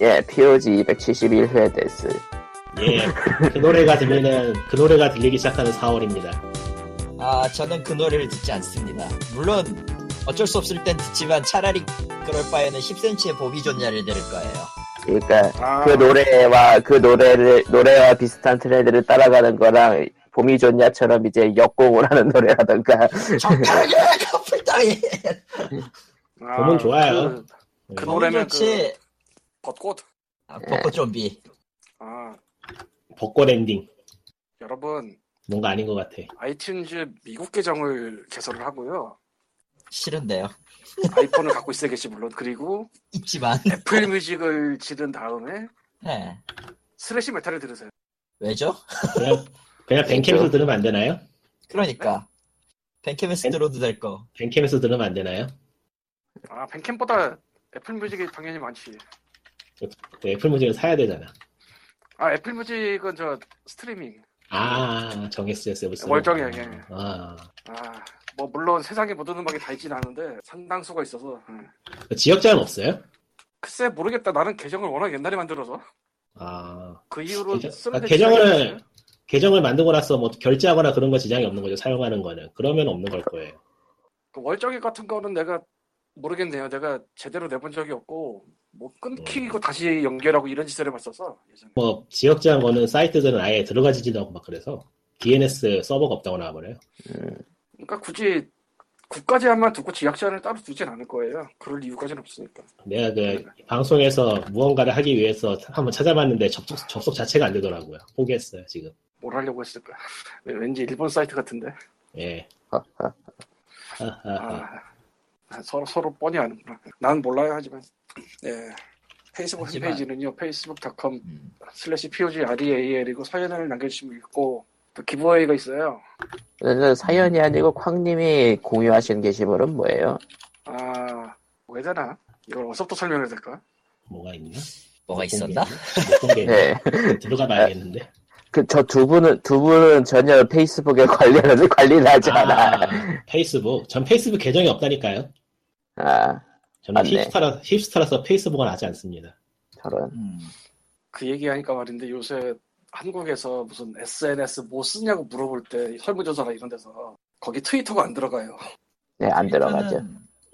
예, POG 271회 데스. 예, 그 노래가 들리는 그 노래가 들리기 시작하는 4월입니다. 아, 저는 그 노래를 듣지 않습니다. 물론 어쩔 수 없을 땐 듣지만 차라리 그럴 바에는 10cm의 봄이 좋냐를 들을 거예요. 그러니까 아. 그 노래와 그 노래를 노래와 비슷한 트렌드를 따라가는 거랑 봄이 좋냐처럼 이제 역곡을 하는 노래라던가 적당하게 커플 따위. 아, 봄은 좋아요. 그, 그 노래면 좋지. 그 벚꽃. 아, 벚꽃 좀비. 아 벚꽃 엔딩 여러분 뭔가 아닌 것 같아. iTunes 미국 계정을 개설을 하고요. 싫은데요. iPhone을 갖고 있어 계시 물론 그리고 있지만. Apple Music을 지른 다음에 네. thrash metal을 들으세요. 왜죠? 그냥 그냥 Bandcamp에서 들으면 안 되나요? 그러니까. Bandcamp에서 들어도 될 거. Bandcamp에서 들으면 안 되나요? 아 Bandcamp보다 Apple Music이 당연히 많지. 그 Apple Music을 사야 되잖아. 아 Apple Music은 저 스트리밍. 아 정했어요 서비스. 월정이야, 예. 아 아 뭐 물론 세상에 모든 음악이 다 있진 않은데 상당수가 있어서. 음. 그 지역 제한 없어요? 글쎄 모르겠다. 나는 계정을 워낙 옛날에 만들어서 아 그 이후로 계정- 아, 게 계정을-. 계정을 만들고 나서 뭐 결제하거나 그런 거 지장이 없는 거죠. 사용하는 거는 그러면 없는 걸 거예요. 그 월정액 같은 거는 내가 모르겠네요. 내가 제대로 내본 적이 없고 뭐 네. 끊기고 다시 연결하고 이런 짓을 해봤어서 예전에. 뭐 지역 제한 거는 사이트들은 아예 들어가지지도 않고 막 그래서 DNS 서버가 없다고 나와버려요. 그러니까 굳이 국가 제한만 두고 지역 제한을 따로 두진 않을 거예요. 그럴 이유까지는 없으니까. 내가 그 방송에서 무언가를 하기 위해서 한번 찾아봤는데 접속, 접속 자체가 안 되더라고요. 포기했어요, 지금. 뭘 하려고 했을까? 왠지 일본 사이트 같은데. 예. 하하. 하하하. 아, 서로 서로 뻔히 아는구나. 난 몰라요 하지만. 예. 페이스북 하지만- 홈페이지는요. facebook.com 음. slash POG REAL이고 사연을 남겨주시면 있고 또 giveaway가 있어요. 그래서 사연이 아니고 쾅님이 공유하신 게시물은 뭐예요? 아, 왜 되나? 이걸 어서부터 설명해야 될까? 뭐가 있나? 뭐가 있었나? 네. 있나? 들어가 봐야겠는데. 그 저 두 분은 두 분은 전혀 페이스북에 관련해서 관리를 하지 않아. 아, 페이스북. 전 페이스북 계정이 없다니까요. 아, 저는 맞네. 힙스타라, 힙스타라서 페이스북은 하지 않습니다. 저런. 음. 그 얘기하니까 말인데 요새 한국에서 무슨 SNS 뭐 쓰냐고 물어볼 때 설문조사나 이런 데서 거기 트위터가 안 들어가요. 네, 안 들어가죠.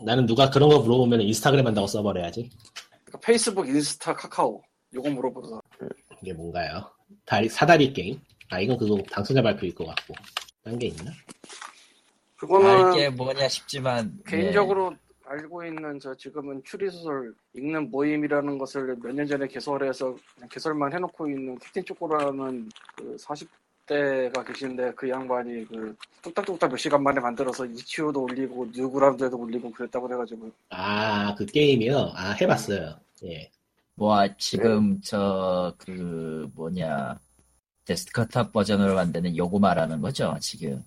나는 누가 그런 거 물어보면 인스타그램 한다고 써버려야지. 그러니까 페이스북, 인스타, 카카오 요거 물어보면서 이게 뭔가요? 다리, 사다리 게임? 아, 이건 그거 당첨자 발표일 것 같고. 딴 게 있나? 그거는 알게 뭐냐 싶지만 예. 개인적으로 알고 있는 저 지금은 추리소설 읽는 모임이라는 것을 몇 년 전에 개설해서 그냥 개설만 해놓고 있는 캡틴 초코라는 그 40대가 계신데 그 양반이 그 뚝딱뚝딱 몇 시간 만에 만들어서 itch.io도 올리고 Newgrounds에도 올리고 그랬다고 그래가지고 아, 그 게임이요? 아, 해봤어요. 예. 뭐 지금 저그 뭐냐 데스크탑 버전으로 만드는 요거 말하는 거죠 지금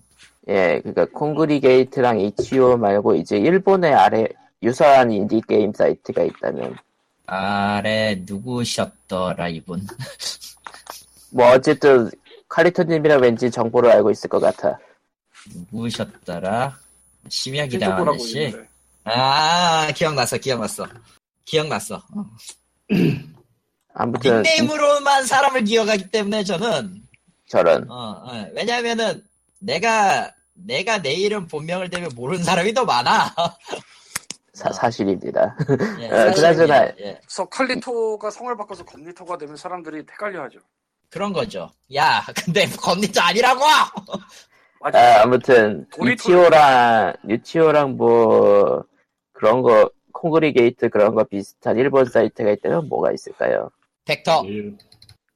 예, 그러니까 콩그리게이트랑 HO 말고 이제 일본의 아래 유사한 인디 게임 사이트가 있다면. 아래 누구셨더라 이분? 뭐 어쨌든 칼리토님이랑 왠지 정보를 알고 있을 것 같아. 누구셨더라? 심야기 캡틴 당하는 초코라고 씨. 있는데. 아 기억났어 기억났어. 기억났어. 어. 아무튼 닉네임으로만 사람을 기억하기 때문에 저는 저런. 어, 어, 왜냐면은 내가 내가 내 이름 본명을 대면 모르는 사람이 더 많아 사, 사실입니다. 예, 어, 그나저나- 예, 예. 그래서 칼리토가 성을 바꿔서 검리토가 되면 사람들이 헷갈려하죠. 그런 거죠 야 근데 검리도 아니라고 맞아. 아, 아무튼 유치오랑 유치오랑 뭐 그런 거 콩그리게이트 그런 거 비슷한 일본 사이트가 있다면 뭐가 있을까요? 벡터 일-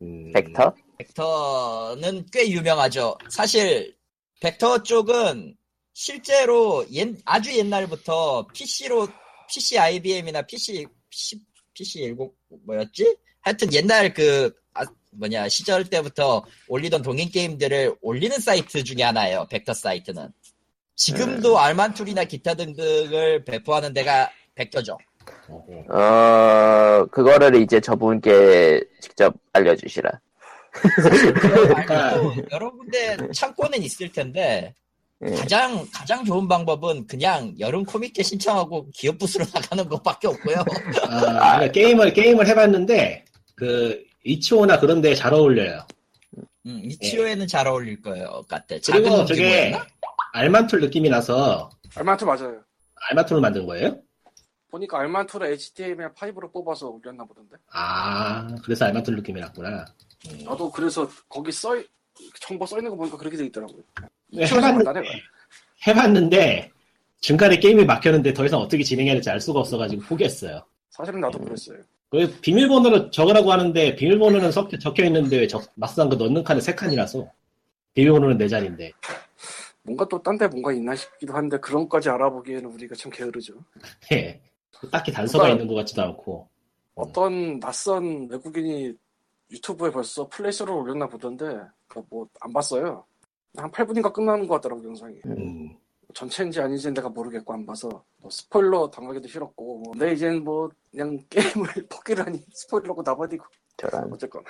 음, 벡터? 벡터는 꽤 유명하죠. 사실 벡터 쪽은 실제로 옛- 아주 옛날부터 PC로 PC IBM이나 PC PC PC 10 뭐였지? 하여튼 옛날 그 아, 뭐냐 시절 때부터 올리던 동인 게임들을 올리는 사이트 중에 하나예요. 벡터 사이트는 지금도 알만툴이나 기타 등등을 배포하는 데가 벡터죠. 어 그거를 이제 저분께 직접 알려주시라. 그거 말고 여러 군데 창고는 있을 텐데 예. 가장 가장 좋은 방법은 그냥 여름 코믹에 신청하고 기업 부스로 나가는 것밖에 없고요. 아, 그러니까 게임을 게임을 해봤는데 그 이치오나 그런데 잘 어울려요. 음, 이치오에는 잘 어울릴 거예요, 같아. 그리고 작은 저게? 알만툴 느낌이 나서 알만투 맞아요. 알만툴을 만든 거예요? 보니까 알만투를 HTML5로 뽑아서 올렸나 보던데. 아 그래서 알만툴 느낌이 났구나. 나도 그래서 거기 써 있- 정보 써 있는 거 보니까 그렇게 돼 있더라고요. 네, 해봤는-. 해봤는데 중간에 게임이 막혔는데 더 이상 어떻게 진행해야 될지 알 수가 없어가지고 포기했어요. 사실은 나도 그랬어요. 그 비밀번호를 적으라고 하는데 비밀번호는 적, 적혀 있는데 적- 막상 그 넣는 칸은 세 칸이라서 비밀번호는 네 자리인데 뭔가 또 딴 데 뭔가 있나 싶기도 한데 그런 것까지 알아보기에는 우리가 참 게으르죠. 예. 딱히 단서가 있는 것 같지도 않고 어떤 낯선 외국인이 유튜브에 벌써 플레이스를 올렸나 보던데 뭐 안 봤어요. 한 8분인가 끝나는 것 같더라고 영상이. 음, 전체인지 아닌지 내가 모르겠고 안 봐서 뭐 스포일러 당하기도 싫었고 뭐 근데 이젠 뭐 그냥 게임을 포기를 하니 스포일러고 나버리고 저런. 어쨌건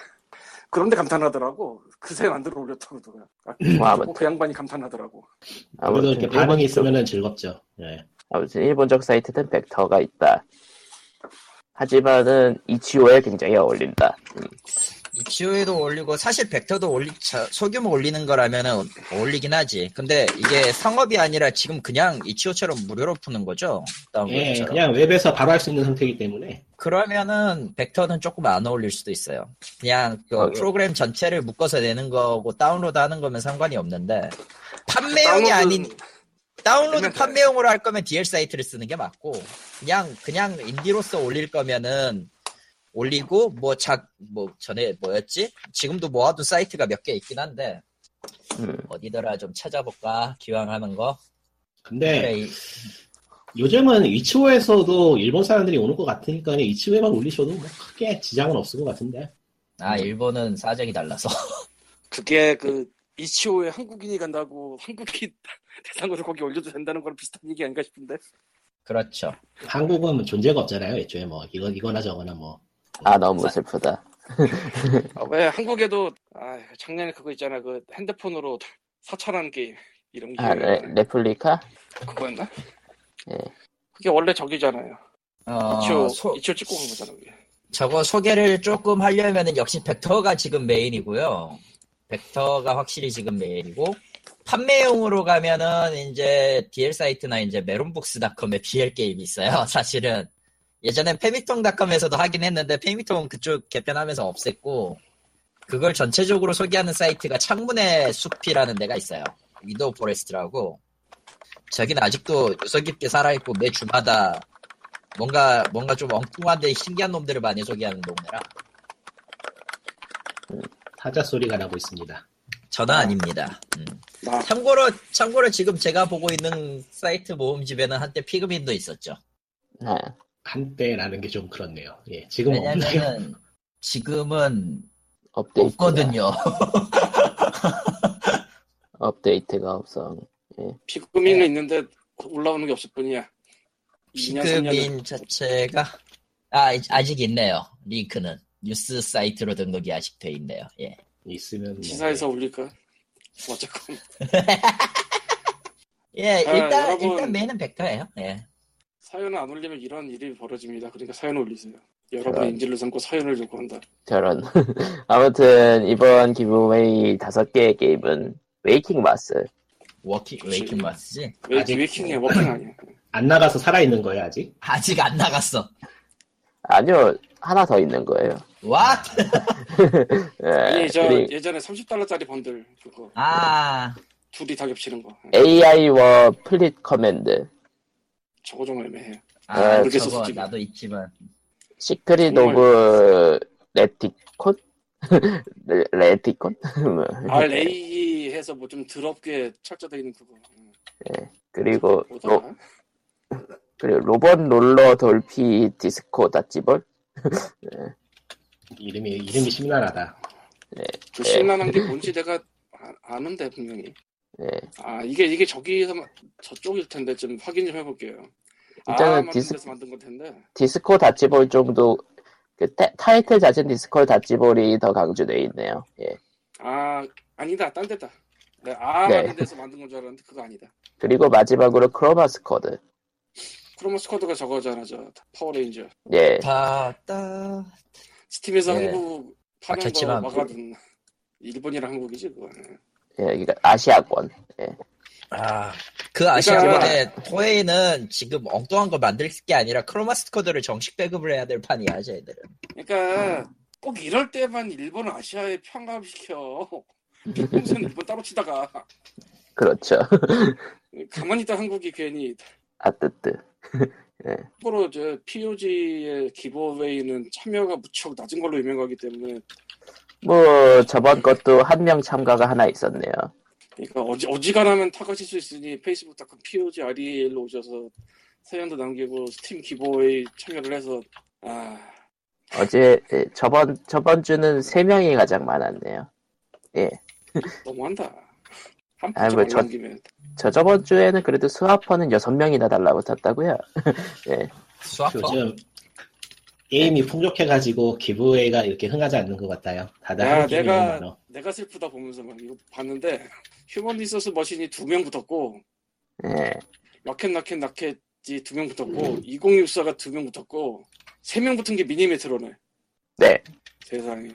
그런데 감탄하더라고 그새 만들어 올렸다고 누가 아, 뭐 아무튼. 그 양반이 감탄하더라고 아무래도 이렇게 반응이 있으면 즐겁죠. 예. 아무튼 일본적 사이트는 벡터가 있다. 하지만은 이치오에 굉장히 어울린다. 음, 이치오에도 올리고 사실 벡터도 올리 자- 소규모 올리는 거라면은 어울리긴 하지. 근데 이게 상업이 아니라 지금 그냥 이치오처럼 무료로 푸는 거죠. 예. 그냥 웹에서 바로 할 수 있는 상태이기 때문에 그러면은 벡터는 조금 안 어울릴 수도 있어요. 그냥 그 어, 예. 프로그램 전체를 묶어서 내는 거고 다운로드 하는 거면 상관이 없는데 판매용이 아닌 다운로드 판매용으로 할 거면 DL 사이트를 쓰는 게 맞고 그냥 그냥 인디로서 올릴 거면은 올리고 뭐작뭐 전에 뭐였지? 지금도 모아둔 사이트가 몇 개 있긴 한데 음. 어디더라 좀 찾아볼까 기왕 하는 거. 근데 그래, 이- 요즘은 이치오에서도 일본 사람들이 오는 것 같으니까 이치오에만 올리셔도 뭐 크게 지장은 없을 것 같은데 아 일본은 사정이 달라서 그게 그 이치오에 한국인이 간다고 한국인 대상으로 거기 올려도 된다는 거랑 비슷한 얘기 아닌가 싶은데 그렇죠. 한국은 존재가 없잖아요. 애초에 뭐 이거 이거나 저거나 뭐 아 너무 슬프다. 아, 왜 한국에도 아, 작년에 그거 있잖아 그 핸드폰으로 사찰하는 게임 이런 게 아 레, 레플리카? 그거였나? 예. 그게 원래 저기잖아요 어, 이치오 소- 이치오 찍고 간 거잖아 그게 저거 소개를 조금 하려면은 역시 Vector가 지금 메인이고요. Vector가 확실히 지금 메인이고 판매용으로 가면은 이제 DL 사이트나 이제 메론북스닷컴에 DL 게임이 있어요. 사실은 예전엔 페미통닷컴에서도 하긴 했는데 페미통 그쪽 개편하면서 없앴고 그걸 전체적으로 소개하는 사이트가 창문의 숲이라는 데가 있어요. Window Forest라고 저기는 아직도 유서 깊게 살아있고 매 주마다 뭔가 뭔가 좀 엉뚱한데 신기한 놈들을 많이 소개하는 동네라 타자 소리가 나고 있습니다. 저는 아닙니다. 음. 나 참고로 참고로 지금 제가 보고 있는 사이트 모음집에는 한때 피그민도 있었죠. 네. 한때라는 게 좀 그렇네요. 예, 지금. 왜냐면은 지금은 업데이트가, 없거든요. 업데이트가 없어. 피그민은 있는데 올라오는 게 없을 뿐이야 2년 3년 피그민 자체가 아 아직 있네요. 링크는 뉴스 사이트로 등록이 아직 돼 있네요. 예. 있으면 뭐, 기사에서 올릴까 어쨌건 예, 아, 일단 여러분. 일단 메인은 벡터예요. 예. 사연을 안 올리면 이런 일이 벌어집니다 그러니까 사연 올리세요 여러분의 그럼. 인지를 삼고 사연을 요구한다 저런. 아무튼 이번 기브웨이 다섯 개의 게임은 Waking Mars. Walking Waking Mars지. 왜 아직- Waking이야 Walking 아니야 안 나가서 살아 있는 거예요 아직. 아직 안 나갔어. 아니요 하나 더 있는 거예요. 와. 예, 아니 저 그리- 예전에 30달러짜리 번들 그거 아. 둘이 다 겹치는 거 AI War Fleet Command. 저거 좀 애매해 아, 모르겠어, 저거 솔직히. 나도 있지만 Secret 정말. of 레티콘? 레- 레티콘? 뭐, RA 해서 뭐 좀 더럽게 철자돼 있는 그거 그리고 로, 뭐더라? 그리고 로봇 롤러 돌피 디스코 다찌볼? 이름이 이름이 심란하다. 그 신나는 게 뭔지 내가 아, 아는데 분명히 네. 아 이게 이게 저기서 마- 저쪽일 텐데 좀 확인 좀 해볼게요 아 일단은 만든 디스- 만든 걸 텐데 Disco Dodgeball 정도 그 타, 타이틀 자체는 Disco Dodgeball이 더 강조되어 있네요. 예. 아 아니다 딴 데다 네, 아 네. 라는 데서 만든 건 줄 알았는데 그거 아니다. 그리고 마지막으로 Chroma Squad. Chroma Squad가 저거잖아, 저 파워레인저. 예, 따따 Steam에서 네. 한국 파는 거 막혔지만. 막아둔 일본이랑 한국이지 그거는. 예, 그러니까 아시아권. 아, 그 아시아 그러니까- 번에 토에이는 지금 엉뚱한 거 만들 게 아니라 크로마스 코드를 정식 배급을 해야 될 판이야, 쟤들은. 그러니까 꼭 이럴 때만 일본을 아시아에 편감시켜. 평소는 일본 따로 치다가 그렇죠. 가만히 있다 한국이 괜히 아뜨뜨. 참고로 저 POG의 기브웨이는 참여가 무척 낮은 걸로 유명하기 때문에 뭐 저번 것도 한 명 참가가 하나 있었네요. 그러니까 어지, 어지간하면 타가실 수 있으니 페이스북닷컴 POG REL로 오셔서 사연도 남기고 스팀 기브웨이 참여를 해서 아 어제 예, 저번 저번 주는 세 명이 가장 많았네요. 너무한다. 한푼뭐좀 저- 올라옮기면 저 저번 주에는 그래도 스와퍼는 여섯 명이나 달라고 탔다고요. 수학퍼? 요즘 게임이 풍족해가지고 기브웨이가 이렇게 흥하지 않는 것 같아요. 다들 야, 내가- 많아. 내가 슬프다 보면서 막 이거 봤는데 Human Resource Machine이 두 명 붙었고 예, Rockets Rockets Rockets가 두 명 붙었고 2064가 두 명 붙었고 세 명 붙은 게 Mini Metro네. 네, 세상에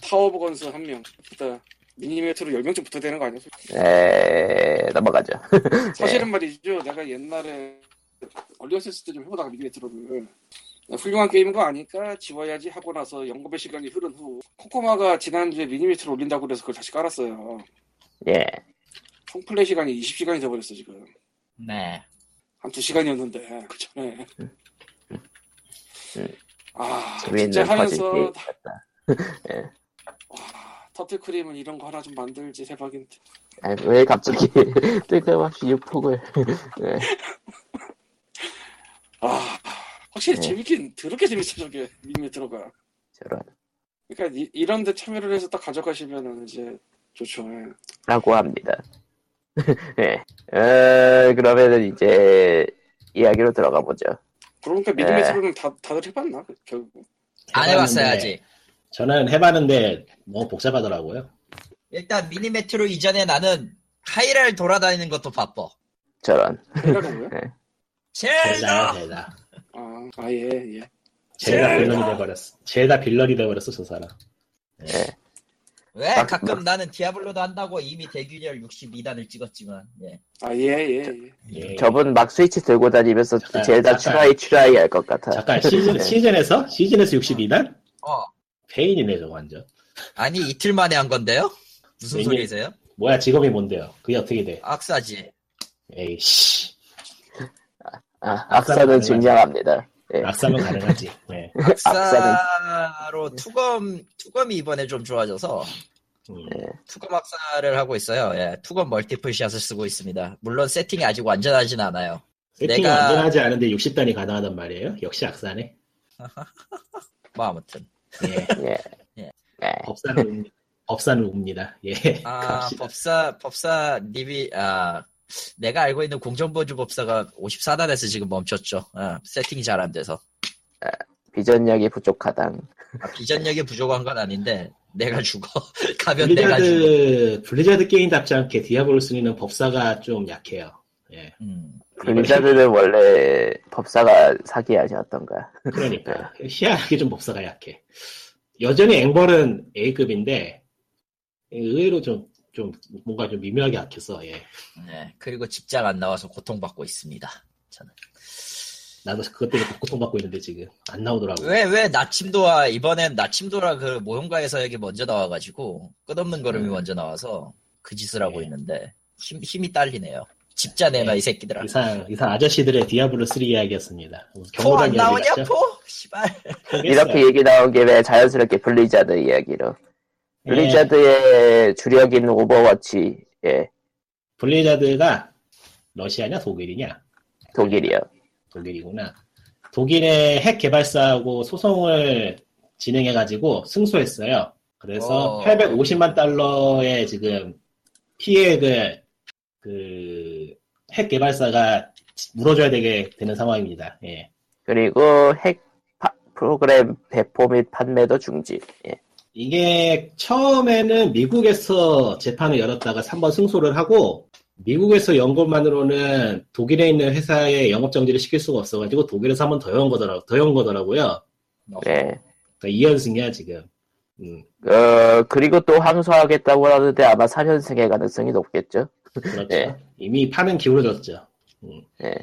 Tower of Guns 한 명. 붙다 Mini Metro 10명쯤 붙어야 되는 거 아니야? 에, 넘어가죠. 사실은 말이죠. 내가 옛날에 early access 때 좀 해보다가 Mini Metro를 훌륭한 게임인 거 아니까 지워야지 하고 나서 연구의 시간이 흐른 후 코코마가 지난주에 Mini Metro 올린다고 그래서 그걸 다시 깔았어요. 예, 총 플레이 시간이 20시간이 돼버렸어 지금. 네. 한 2시간이었는데 그 전에 아 재미있는 진짜 퍼즐 하면서 게임이었다. 와, 터틀크림은 이런 거 하나 좀 만들지 대박인데 아니, 왜 갑자기 뜬금없이 유폭을? 예, 아 확실히 네. 재밌긴 더럽게 재밌어 저게 미니메트로가 저런. 그러니까 이, 런데 참여를 해서 딱 가져가시면은 이제 좋죠 예. 라고 합니다. 예, 어, 그러면은 이제 이야기로 들어가 보죠. 그러니까 미니메트로는 다, 다들 해봤나 그- 결국 안 해봤어야지. 저는 해봤는데 너무 복잡하더라고요. 일단 미니메트로 이전에 나는 하이랄 돌아다니는 것도 바빠. 저런. 뭐야? 젤다, 젤다! 아, 아, 예, 예. 젤다. 빌런이 돼버렸어. 젤다 빌런이 돼버렸어, 저 사람. 예, 왜 막- 가끔 막- 나는 디아블로도 한다고 이미 대균열 62단을 찍었지만 예. 아, 예, 예, 예. 예. 저분 막 스위치 들고 다니면서 잠깐, 젤다 잠깐. 추라이 추라이 할 것 같아. 잠깐, 시즌, 네. 시즌에서? 시즌에서 62단? 어 페인이네, 저거 완전. 아니 이틀 만에 한 건데요? 무슨 왜냐- 소리세요? 뭐야, 직업이 뭔데요? 그게 어떻게 돼? 악사지 에이씨. 아, 악사는 악사는. 증명합니다. 예, 낙사면 가능하지. 네. 악사로 투검 투검이 이번에 좀 좋아져서 음. 투검 악사를 하고 있어요. 예, 투검 멀티플 샷을 쓰고 있습니다. 물론 세팅이 아직 완전하진 않아요. 세팅이 내가- 완전하지 않은데 60단이 가능하단 말이에요? 역시 악사네. 뭐 아무튼 예. 예, 예. 예. 법사는, 웁- 법사는 웁니다. 예. 아 갑시다. 법사 법사 님이 아 내가 알고 있는 공정보주 법사가 54단에서 지금 멈췄죠. 아, 세팅이 잘 안 돼서 비전력이 부족하당. 아, 비전력이 부족한 건 아닌데 내가 죽어 가면 내가 죽어. 블리자드, 블리자드 게임답지 않게 디아블로 쓰는 법사가 좀 약해요. 예. 음. 블리자드는 원래 법사가 사기 아녔던가. 그러니까. 희한하게 좀 법사가 약해. 여전히 앵벌은 A급인데, 의외로 좀, 좀, 뭔가 좀 미묘하게 약했어, 예. 네, 그리고 집장 안 나와서 고통받고 있습니다. 저는. 나도 그것 때문에 고통받고 있는데, 지금. 안 나오더라고. 왜, 왜 나침도와, 이번엔 나침도라 그 모형가에서 여기 먼저 나와가지고, 끝없는 걸음이 음. 먼저 나와서 그 짓을 하고 네. 있는데, 힘, 힘이 딸리네요. 집자 내놔, 네. 이 새끼들아. 이상, 이상 아저씨들의 디아블로 3 이야기였습니다. 포안 경로당 이야기 나오냐? 포? 씨발. 이렇게 얘기 나온 김에 자연스럽게 블리자드 이야기로. 예, 블리자드의 주력인 오버워치, 예, 블리자드가 러시아냐, 독일이냐? 독일이요. 독일이구나. 독일의 핵 개발사하고 소송을 진행해가지고 승소했어요. 그래서 어. 850만 달러의 지금 피해액을 그 핵 개발사가 물어줘야 되게 되는 상황입니다. 예. 그리고 핵 파- 프로그램 배포 및 판매도 중지. 예. 이게 처음에는 미국에서 재판을 열었다가 3번 승소를 하고 미국에서 연 것만으로는 독일에 있는 회사에 영업 정지를 시킬 수가 없어가지고 독일에서 한 번 더 연 거더라 더연 거더라고요. 네. 그러니까 2연승이야 지금. 음, 어, 그리고 또 항소하겠다고 하는데 아마 4년생의 가능성이 높겠죠. 그렇죠. 네. 이미 판은 기울어졌죠. 음. 네.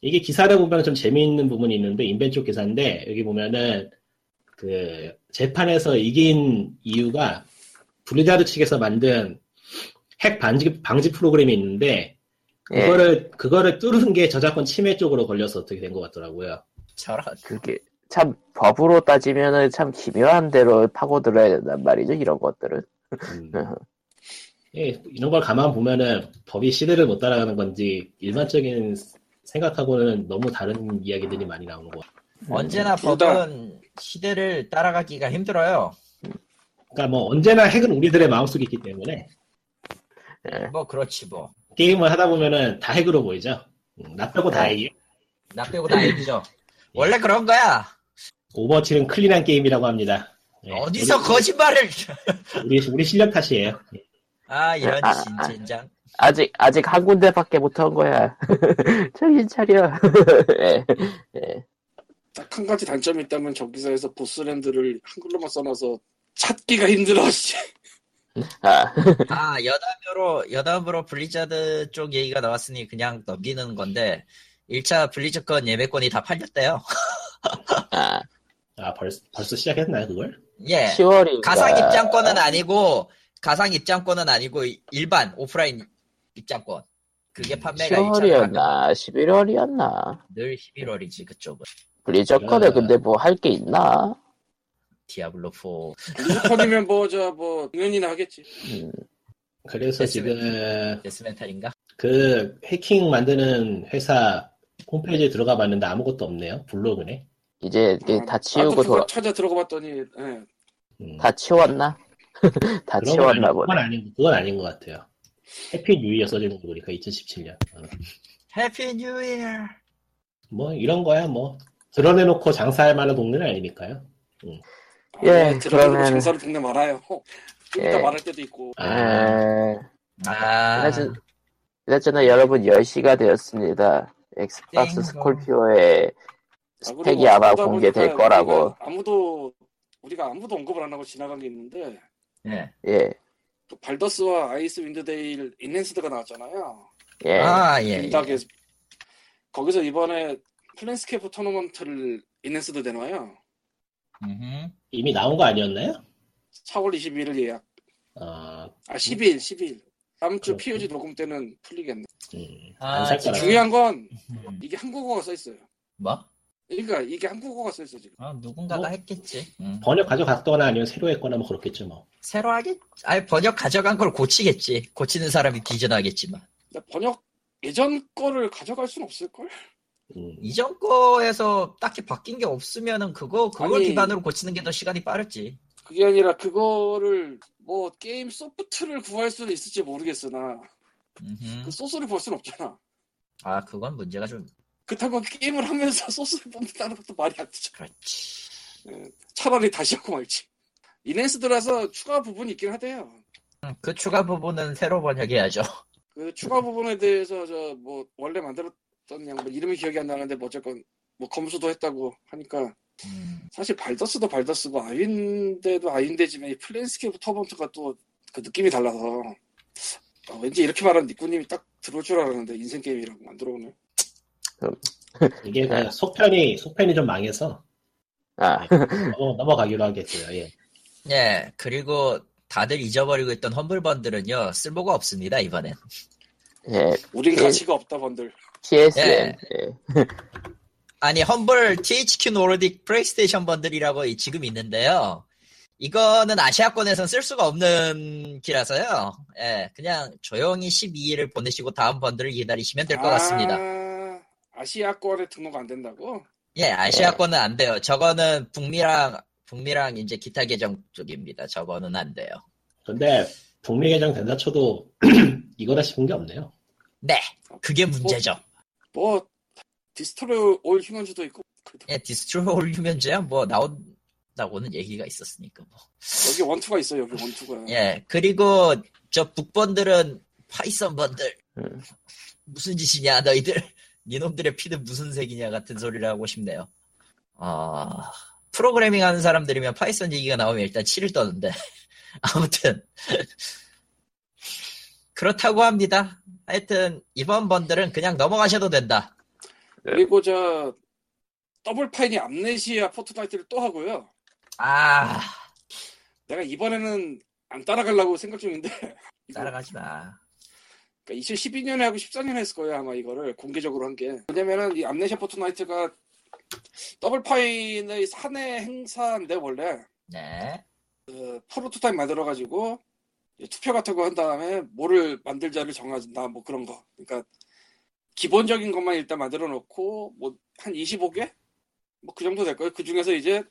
이게 기사를 보면 좀 재미있는 부분이 있는데 인벤 쪽 기사인데 여기 보면은 그 재판에서 이긴 이유가 블리자드 측에서 만든 핵 방지 방지 프로그램이 있는데 예. 그거를 그거를 뚫은 게 저작권 침해 쪽으로 걸려서 어떻게 된 것 같더라고요. 저런. 그게 참 법으로 따지면은 참 기묘한 대로 파고들어야 된단 말이죠. 이런 것들은. 음. 예, 이런 걸 가만 보면은 법이 시대를 못 따라가는 건지 일반적인 생각하고는 너무 다른 이야기들이 많이 나오는 거. 언제나 법은 시대를 따라가기가 힘들어요. 그러니까 뭐 언제나 핵은 우리들의 마음속에 있기 때문에 뭐 그렇지 뭐. 게임을 하다 보면은 다 핵으로 보이죠. 음, 나 빼고 다 네. 핵이에요. 나 빼고 다 얘기죠. 원래 그런 거야. 오버워치는 clean한 게임이라고 합니다. 예, 어디서 우리, 거짓말을. 우리, 우리 실력 탓이에요. 아, 이런 아, 아. 젠장. 아 직 아직 한 군데밖에 못한 거야. 정신 차려. 예. 예. 딱 한 가지 단점이 있다면 저 기사에서 보스랜드를 한글로만 써놔서 찾기가 힘들어. 씨. 아, 아, 여담으로, 여담으로 블리자드 쪽 얘기가 나왔으니 그냥 넘기는 건데, 1차 블리즈 건 예매권이 다 팔렸대요. 아, 아 벌써 벌써 시작했나요 그걸? 예. 10월인가. 가상 입장권은 아니고, 가상 입장권은 아니고, 일반, 오프라인 입장권. 그게 판매가 1차 10월이었나 11월이었나. 늘 11월이지, 그쪽은. 블리저컨에 야. 근데 뭐 할 게 있나? 디아블로4. 리즈컨이면 뭐, 저, 뭐, 공연이나 하겠지. 음, 그래서 데스메- 지금 데스멘탈인가? 그 해킹 만드는 회사 홈페이지에 들어가 봤는데 아무것도 없네요. 블로그네. 이제 이게 아, 다 치우고 돌아, 찾아 들어가 봤더니, 예. 음. 다 치웠나? 다 그런 건 치웠나 아니- 그건 보네. 아닌 그건 아닌 것 같아요. Happy New Year 써지는 거 보니까 2017년. 어. Happy New Year. 뭐 이런 거야 뭐 드러내놓고 장사할 만한 동네는 아니니까요. 예, 예, 들어가면 그러면- 장사를 동네 말아요. 좀 이따 예. 말할 때도 있고. 아, 에... 아, 그나저나, 여러분 10시가 되었습니다. 엑스박스 땡. 스콜피오의 아, 스펙이 아마 그러다 공개될 거라고. 아무도, 우리가 아무도 언급을 안 하고 지나간 게 있는데, 예. 예, 그 발더스와 아이스 윈드데일 Enhanced가 나왔잖아요. 예. 아, 예. 예. 거기서 이번에 플랜스케이프 토먼트를 Enhanced 내놔요. 음흠. 이미 나온 거 아니었나요? 4월 22일 예약. 아, 아 12일, 12일. 다음 주. POG 녹음 때는 풀리겠네. 음, 아. 중요한 건 음. 이게 한국어가 써 있어요. 뭐? 그러니까 이게 한국어가 써 있어 지금. 어, 누군가가 뭐? 했겠지. 음. 번역 가져갔거나 아니면 새로 했거나 뭐 그렇겠죠 뭐. 새로 하겠, 아니, 번역 가져간 걸 고치겠지. 고치는 사람이 비전하겠지만. 근데 번역 예전 거를 가져갈 순 없을 걸. 음, 이전 거에서 딱히 바뀐 게 없으면은 그거, 그걸 아니- 기반으로 고치는 게 더 시간이 빠르지. 그게 아니라 그거를 뭐 게임 소프트를 구할 수는 있을지 모르겠으나 음흠. 그 소스를 볼 수는 없잖아. 아, 그건 문제가 좀, 그렇다고 게임을 하면서 소스를 뽑는다는 것도 말이 안 되죠. 그렇지. 차라리 다시 하고 말지. 인핸스드라서 추가 부분이 있긴 하대요. 음, 그 추가 부분은 새로 번역해야죠. 그 추가 부분에 대해서 저 뭐 원래 만들었던 양뭐 이름이 기억이 안 나는데 뭐 어쨌건 뭐 검수도 했다고 하니까 음, 사실 발더스도 발더스고 아윈데도 아윈데지만 이 플랜스케이프 토먼트가 또 그 느낌이 달라서 아, 왠지 이렇게 말하면 니꾸님이 딱 들어올 줄 알았는데 인생 게임이라고 안 들어오네. 이게 그 네. 속편이 속편이 좀 망해서 아, 넘어, 넘어가기로 하겠어요. 예. 예, 그리고 다들 잊어버리고 있던 험블번들은요, 쓸모가 없습니다, 이번엔. 예. 우린 예. 가치가 없다 번들. PSN. 예. 예. 아니, 험블 THQ 노르딕 플레이스테이션 번들이라고 이- 지금 있는데요. 이거는 아시아권에선 쓸 수가 없는 기라서요. 예, 그냥 조용히 12일을 보내시고 다음 번들을 기다리시면 될 것 같습니다. 아, 아시아권에 등록 안 된다고? 예, 아시아권은 안 돼요. 저거는 북미랑, 북미랑 이제 기타 계정 쪽입니다. 저거는 안 돼요. 근데 북미 계정 된다 쳐도 이거다 싶은 게 없네요. 네, 그게 문제죠. 뭐 디스트로이 올 휴먼즈도 있고 그래도 예, 디스트로이 올 휴먼즈야 뭐 나온, 없다고는 얘기가 있었으니까 뭐. 여기 원투가 있어 여기 원투가. 예, 그리고 저 북번들은 파이썬 번들 음. 무슨 짓이냐 너희들 니놈들의 피는 무슨 색이냐 같은 소리를 하고 싶네요. 아 프로그래밍 하는 사람들이면 파이썬 얘기가 나오면 일단 치를 떠는데 아무튼 그렇다고 합니다. 하여튼 이번 번들은 그냥 넘어가셔도 된다. 그리고 저 더블 파인이 암네시아 포트나이트를 또 하고요. 아 내가 이번에는 안 따라가려고 생각 중인데 따라가지 마. 그러니까 2012년에 하고 14년에 했을 거예요 아마 이거를 공개적으로 한 게. 왜냐면은 이 암네시아 포트나이트가 더블 파인의 사내 행사인데 원래 네. 그 프로토타입 만들어가지고 투표 같은 거 한 다음에 뭐를 만들자를 정하진다 뭐 그런 거. 그러니까 기본적인 것만 일단 만들어 놓고 뭐 한 25개 뭐 그 정도 될 거예요. 그 중에서 이제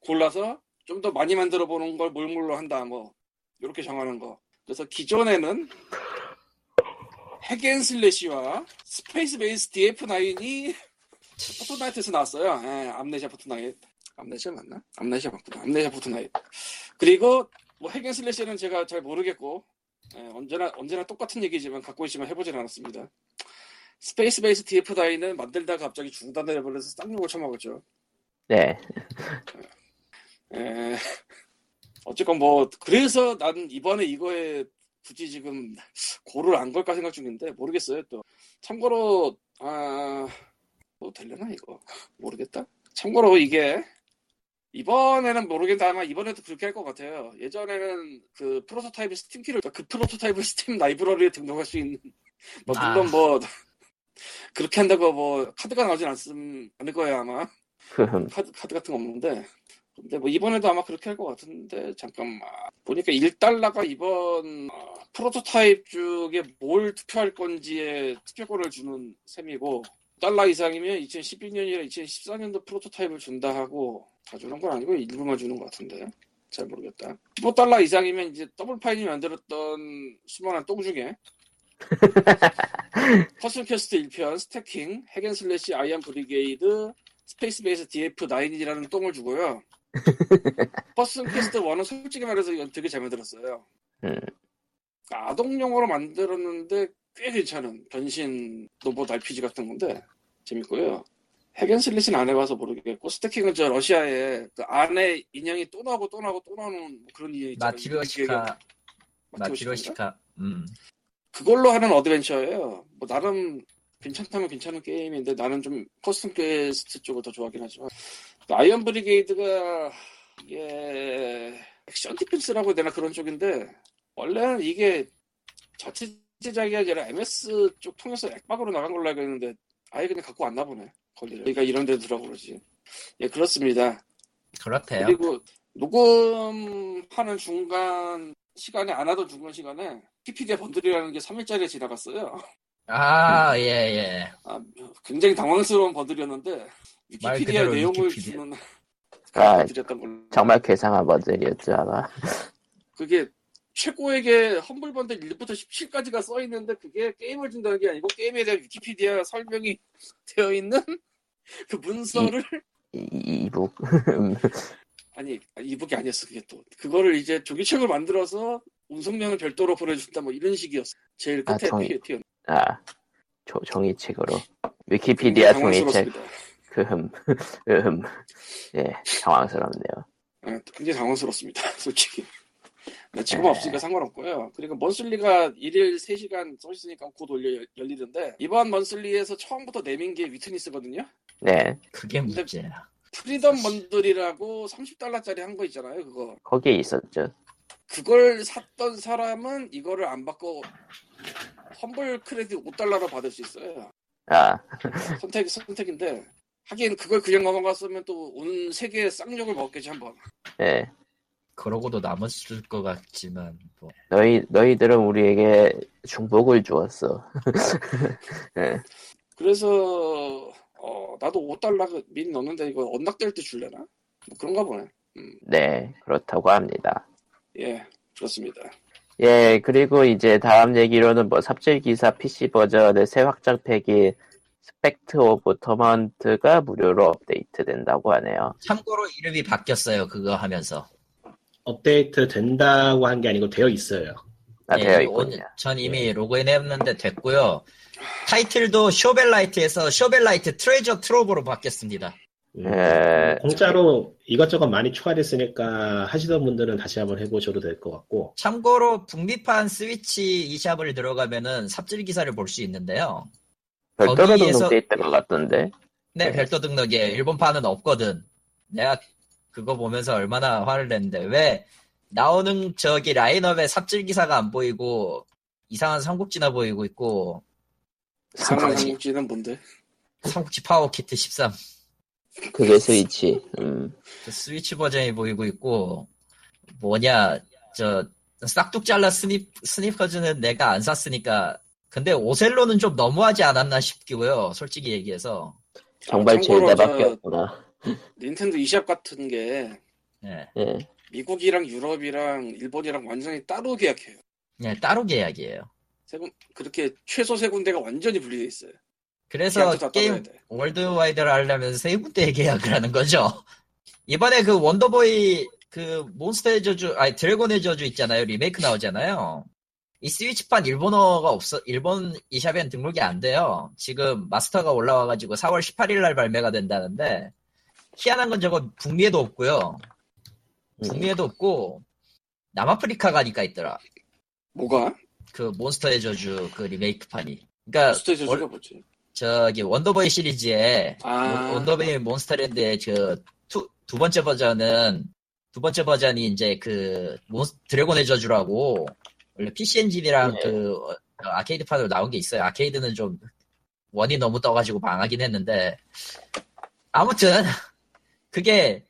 골라서 좀 더 많이 만들어 보는 걸 몰몰로 한다 뭐 이렇게 정하는 거. 그래서 기존에는 핵앤슬래시와 스페이스 베이스 DF9이 포트나이트에서 나왔어요. 예, 암네시아 포트나이트. 암네시아 맞나? 암네시아 맞구나. 암네시아 포트나이트. 그리고 뭐 핵앤슬래시는 제가 잘 모르겠고 예, 언제나 언제나 똑같은 얘기지만 갖고 있지만 해보진 않았습니다. 스페이스 베이스 DF9는 만들다가 갑자기 중단을 해버려서 쌍욕을 쳐먹었죠. 네. 에, 어쨌건 뭐 그래서 난 이번에 이거에 굳이 지금 고를 안 걸까 생각 중인데 모르겠어요 또. 참고로 아뭐 되려나 이거? 모르겠다. 참고로 이게 이번에는 모르겠다 아마 이번에도 그렇게 할 것 같아요. 예전에는 그 프로토타입 스팀키를 그 프로토타입을 스팀 라이브러리에 등록할 수 있는 뭐 물론 아. 뭐 그렇게 한다고 뭐 카드가 나오진 않을 않을 거예요 아마. 흠. 카드, 카드 같은 거 없는데 근데 뭐 이번에도 아마 그렇게 할 것 같은데 잠깐만. 보니까 1달러가 이번 어, 프로토타입 중에 뭘 투표할 건지에 투표권을 주는 셈이고 달러 이상이면 2012년이나 2014년도 프로토타입을 준다 하고 다 주는 건 아니고 일부만 주는 것 같은데? 잘 모르겠다. 15달러 이상이면 이제 Double Fine이 만들었던 수많은 똥 중에 Costume Quest 1편 Stacking Hack 'n' Slash Iron Brigade Spacebase DF9이라는 똥을 주고요. Costume Quest 1은 솔직히 말해서 이건 되게 잘 만들었어요. 음. 아동용으로 만들었는데 꽤 괜찮은 변신 로봇 RPG 같은 건데 재밌고요. Hack 'n' Slash는 안 해봐서 모르겠고 Stacking은 저 러시아에 그 안에 인형이 또 나오고 또 나오고 또 나오는 뭐 그런 있잖아요. 마티로시카? 마티로시카 음 그걸로 하는 어드벤처예요. 뭐 나름 괜찮다면 괜찮은 게임인데 나는 좀 Costume Quest 쪽을 더 좋아하긴 하지만 Iron Brigade가 이게 액션 디펜스라고 해야 되나 그런 쪽인데 원래는 이게 자체 제작이 아니라 MS 쪽 통해서 액박으로 나간 걸로 알고 있는데 아예 그냥 갖고 왔나 보네 거기를 그러니까 이런 데 들어가고 그러지 예 그렇습니다 그렇대요. 그리고 녹음하는 중간 시간에 안 하던 중간 시간에 PPD 번들이라는 게 3일짜리에 지나갔어요 아, 예, 예. 아, 굉장히 당황스러운 버들이었는데 말 위키피디아 내용을 위키피디아. 주는 아, 걸로 정말 괴상한 버들이었죠 아마. 그게 최고에게 험블 번들 1부터 17까지가 써 있는데 그게 게임을 준다는 게 아니고 게임에 대한 위키피디아 설명이 되어 있는 그 문서를 이, 이- 이북. 아니 이북이 아니었어 그게 또 그거를 이제 조기책을 만들어서 운송량을 별도로 보내준다 뭐 이런 식이었어 제일 아, 끝에 정- 튀어 튀어 아, 조, 종이책으로. 위키피디아 종이책. 그흠, 으흠. 예, 당황스럽네요. 아, 굉장히 당황스럽습니다. 솔직히. 네, 지금 에. 없으니까 상관없고요. 그러니까 Monthly가 일일 3시간 써 있으니까 곧 올려 열리는데 이번 Monthly에서 처음부터 내민 게 Witness거든요. 네, 그게 문제야. Freedom Bundle이라고 30달러짜리 한 거 있잖아요. 그거. 거기에 있었죠. 그걸 샀던 사람은 이거를 안 받고 험블 크레딧 5달러로 받을 수 있어요. 아, 선택 선택인데 하긴 그걸 그냥 넘어갔으면 또 온 세계에 쌍욕을 먹겠지 한번. 예. 그러고도 남았을 것 같지만 뭐 너희, 너희들은 우리에게 중복을 주었어. 예. 그래서 어, 나도 5달러 미리 넣는데 이거 언락될 때 줄려나? 뭐 그런가 보네. 네, 그렇다고 합니다. 예, 그렇습니다. 예, 그리고 이제 다음 얘기로는 뭐 삽질 기사 PC 버전의 새 확장 팩이 Specter of Torment가 무료로 업데이트 된다고 하네요. 참고로 이름이 바뀌었어요. 그거 하면서. 업데이트 된다고 한 게 아니고 되어 있어요. 아, 예, 되어 온- 있군요. 전 이미 로그인 했는데 됐고요. 타이틀도 쇼벨라이트에서 쇼벨라이트 트레저 트로브로 바뀌었습니다. 음, 예, 공짜로 이것저것 많이 추가됐으니까 하시던 분들은 다시 한번 해보셔도 될 것 같고 참고로 북미판 스위치 e샵을 들어가면은 삽질 기사를 볼 수 있는데요. 별도로 거기에서- 등록돼 있던 것 같던데. 네, 네. 별도 등록에 일본판은 없거든. 내가 그거 보면서 얼마나 화를 냈는데 왜 나오는 저기 라인업에 삽질 기사가 안 보이고 이상한 삼국지나 보이고 있고 이상한 삼국지, 삼국지는 뭔데? 삼국지 파워 키트 13 그게 스위치. 음. 그 스위치 버전이 보이고 있고 뭐냐 저 싹둑 잘라 스니 스니커즈는 내가 안 샀으니까 근데 오셀로는 좀 너무하지 않았나 싶기고요 솔직히 얘기해서 정말 제대밖에 저- 없구나. 닌텐도 e샵 같은 게 예, 예. 미국이랑 유럽이랑 일본이랑 완전히 따로 계약해요. 예, 따로 계약이에요 세 군, 그렇게 최소 세 군데가 완전히 분리돼 있어요. 그래서 게임. worldwide를 하려면 세 군데 계약을 하는 거죠. 이번에 그 Wonder Boy 그 몬스터의 저주, 아니 드래곤의 저주 있잖아요. 리메이크 나오잖아요. 이 스위치판 일본어가 없어, 일본 eShop엔 등록이 안 돼요. 지금 마스터가 올라와가지고 4월 18일 날 발매가 된다는데, 희한한 건 저거 북미에도 없고요. 음. 북미에도 없고, 남아프리카 가니까 있더라. 뭐가? 그 몬스터의 저주 그 리메이크판이. 그러니까 월- 저주가 뭐지? 저기 Wonder Boy 시리즈에 아. 원- Wonder Boy Monster Land의 그두 두 번째 버전은 두 번째 버전이 이제 그 몬스, 드래곤의 저주라고 PC 엔진이랑 네. 그 어, 그 아케이드판으로 나온 게 있어요. 아케이드는 좀 원이 너무 떠가지고 망하긴 했는데 아무튼 그게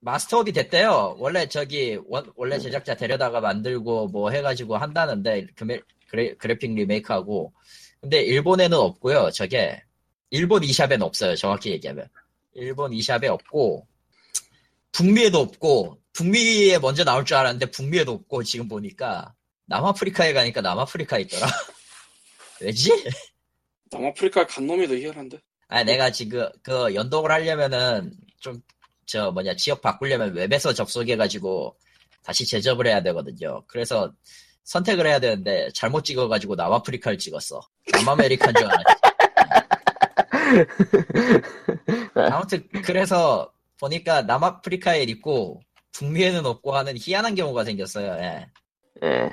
master up이 됐대요. 원래 저기 원- 원래 제작자 데려다가 만들고 뭐 해가지고 한다는데 그래, 그래, 그래픽 리메이크하고 근데 일본에는 없고요. 저게 일본 이샵에는 없어요. 정확히 얘기하면 일본 이샵에 없고 북미에도 없고 북미에 먼저 나올 줄 알았는데 북미에도 없고 지금 보니까 남아프리카에 가니까 남아프리카에 있더라. 왜지? 남아프리카 간 놈이 더 희한한데. 아 내가 지금 그 연동을 하려면은 좀 저 뭐냐 지역 바꾸려면 웹에서 접속해가지고 다시 제접을 해야 되거든요. 그래서 선택을 해야 되는데 잘못 찍어가지고 남아프리카를 찍었어. 남아메리카인 줄 알았지. 아무튼 그래서 보니까 남아프리카에 있고 북미에는 없고 하는 희한한 경우가 생겼어요. 예. 예.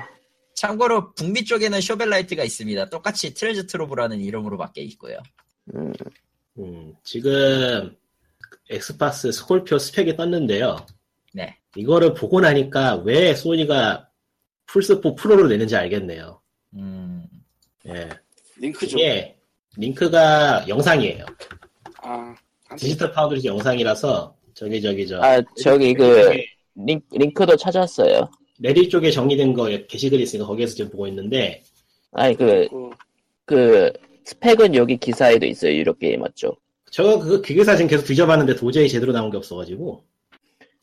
참고로 북미 쪽에는 Shovel Knight가 있습니다. 똑같이 Treasure Trove라는 이름으로 밖에 있고요. 음. 음, 지금 Xbox Scorpio 스펙이 떴는데요. 네. 이거를 보고 나니까 왜 소니가 플스4 Pro를 내는지 알겠네요. 음, 예. 링크죠. 이게 링크가 영상이에요. 아, 한 Digital Foundry 영상이라서 저기 저기 저 아, 저기 그, 링, 링크도 찾았어요. Reddit 쪽에 정리된 거 게시글이 있으니까 거기에서 지금 보고 있는데 아니, 그, 그, 그, 스펙은 여기 기사에도 있어요. Eurogamer 쪽. 저그 기계사 지금 계속 뒤져봤는데 도저히 제대로 나온 게 없어가지고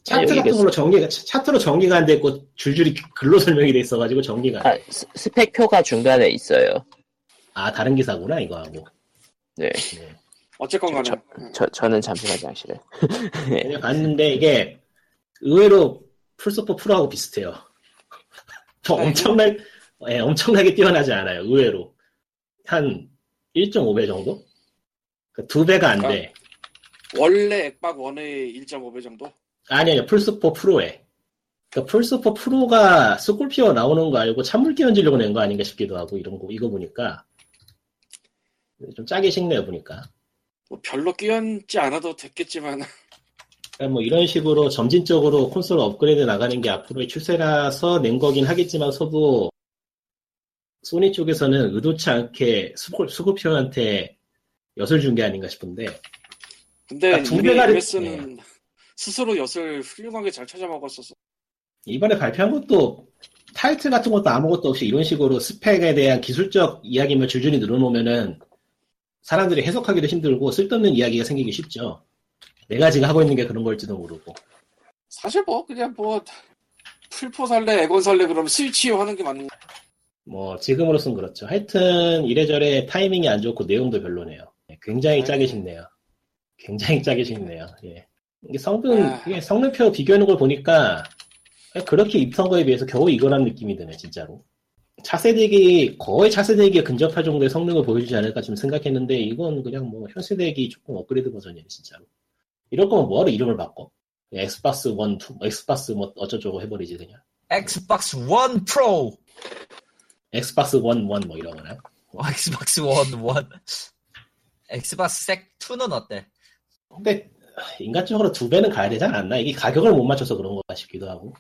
차트 같은 그- 걸로 정리가 차- 차트로 정리가 안 됐고 줄줄이 글로 설명이 돼 있어가지고 정리가 안 아, 스, 스펙표가 중간에 있어요. 아 다른 기사구나 이거 하고 네. 어쨌건 간에. 저- 저, 저 는 잠시 화장실에. 그냥 봤는데 이게 의외로 플스4 Pro하고 비슷해요. 뭐 아이고. 엄청나게 예, 엄청나게 뛰어나지 않아요. 의외로 한 1.5배 정도? 그두 배가 안 돼. 원래 액박 1의 1.5배 정도? 아니 아니 플스4 프로에. 그러니까 플스4 프로가 스콜피오 나오는 거 알고 찬물 끼얹으려고 낸 거 아닌가 싶기도 하고 이런 거 이거 보니까 좀 짜게 식네요 보니까. 뭐 별로 끼얹지 않아도 됐겠지만, 그러니까 뭐 이런 식으로 점진적으로 콘솔 업그레이드 나가는 게 앞으로의 추세라서 낸 거긴 하겠지만 서도 소니 쪽에서는 의도치 않게 스콜, 스콜피오한테 엿을 준 게 아닌가 싶은데 근데 아, 두 됐- MS는 스스로 엿을 훌륭하게 잘 찾아 먹었었어. 이번에 발표한 것도 타이틀 같은 것도 아무것도 없이 이런 식으로 스펙에 대한 기술적 이야기만 줄줄이 늘어놓으면은 사람들이 해석하기도 힘들고 쓸데없는 이야기가 생기기 쉽죠. 내가 지금 하고 있는 게 그런 걸지도 모르고. 사실 뭐, 그냥 뭐, 풀포 살래, 에곤 살래, 그러면 스위치요 하는 게 맞는 거. 뭐 지금으로선 그렇죠. 하여튼 이래저래 타이밍이 안 좋고 내용도 별로네요. 굉장히 아이고. 짜게 식네요. 굉장히 짜게 식네요. 예. 이게 성능, 아. 이게 성능표 비교하는 걸 보니까 그렇게 입선 거에 비해서 겨우 이거란 느낌이 드네, 진짜로. 차세대기, 거의 차세대기에 근접할 정도의 성능을 보여주지 않을까 좀 생각했는데, 이건 그냥 뭐, 현세대기 조금 업그레이드 버전이네, 진짜로. 이럴 거면 뭐하러 이름을 바꿔? Xbox 1, 2, Xbox 뭐 어쩌저쩌고 해버리지, 그냥. Xbox One Pro. Xbox 1, 1뭐 이러거나. 어, Xbox One One. Xbox 색 2는 어때? 근데, 인간적으로 두 배는 가야 되지 않았나? 이게 가격을 못 맞춰서 그런 거가 싶기도 하고.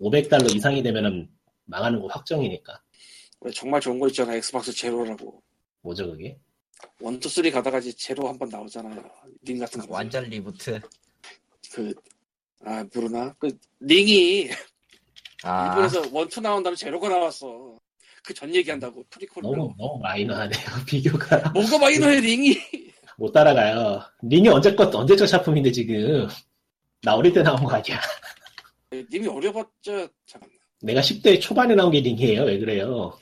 500달러 이상이 되면은 망하는 거 확정이니까. 왜 정말 좋은 거 있잖아 Xbox Zero라고 뭐죠, 그게? one two three 가다가 이제 제로 한 번 나오잖아요 링 같은 거 완전 reboot. 그 아 모르나 그 링이 아, 일본에서 one two 나온 다음에 zero가 나왔어 그 전 얘기한다고 prequel로 너무, 너무 마이너하네요, 비교가. 뭐가 마이너해 링이 못 따라가요. 링이 언제껏, 언제적 작품인데, 지금. 나 어릴 때 나온 거 아니야. 님이 어려봤자 잠깐만 내가 10대 초반에 나온 게 링이에요. 왜 그래요?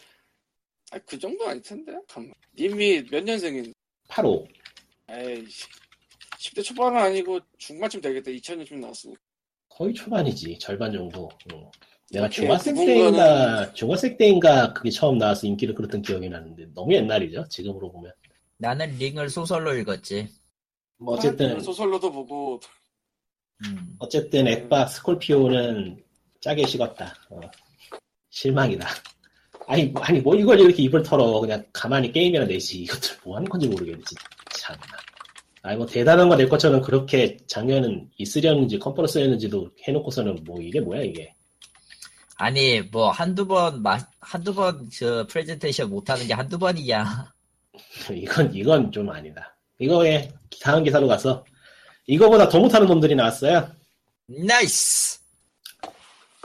아, 그 정도 아닐 텐데 잠깐만 님이 몇 년생인 85. 에이씨 10대 초반은 아니고 중반쯤 되겠다 2000년쯤 나왔으니까 거의 초반이지. 절반 정도. 응. 내가 중학생 그분과는- 때인가, 중학생 때인가 그게 처음 나와서 인기를 끌었던 기억이 나는데, 너무 옛날이죠. 지금으로 보면. 나는 링을 소설로 읽었지. 뭐 어쨌든, 아, 소설로도 보고 음. 어쨌든 엑바 스콜피오는 짜게 식었다. 어. 실망이다. 아니, 뭐- 아니, 뭐 이걸 이렇게 입을 털어. 그냥 가만히 게임이나 내지. 이것들 뭐 하는 건지 모르겠네, 진짜. 참나. 아니, 뭐 대단한 거 낼 것처럼 그렇게 작년은 있으려는지 컨퍼런스였는지도 해놓고서는 뭐 이게 뭐야, 이게. 아니 뭐 한두 번 마, 한두 번 저 프레젠테이션 못하는 게 한두 번이야. 이건, 이건 좀 아니다. 이거에 다음 기사로 가서 이거보다 더 못하는 놈들이 나왔어요. Nice.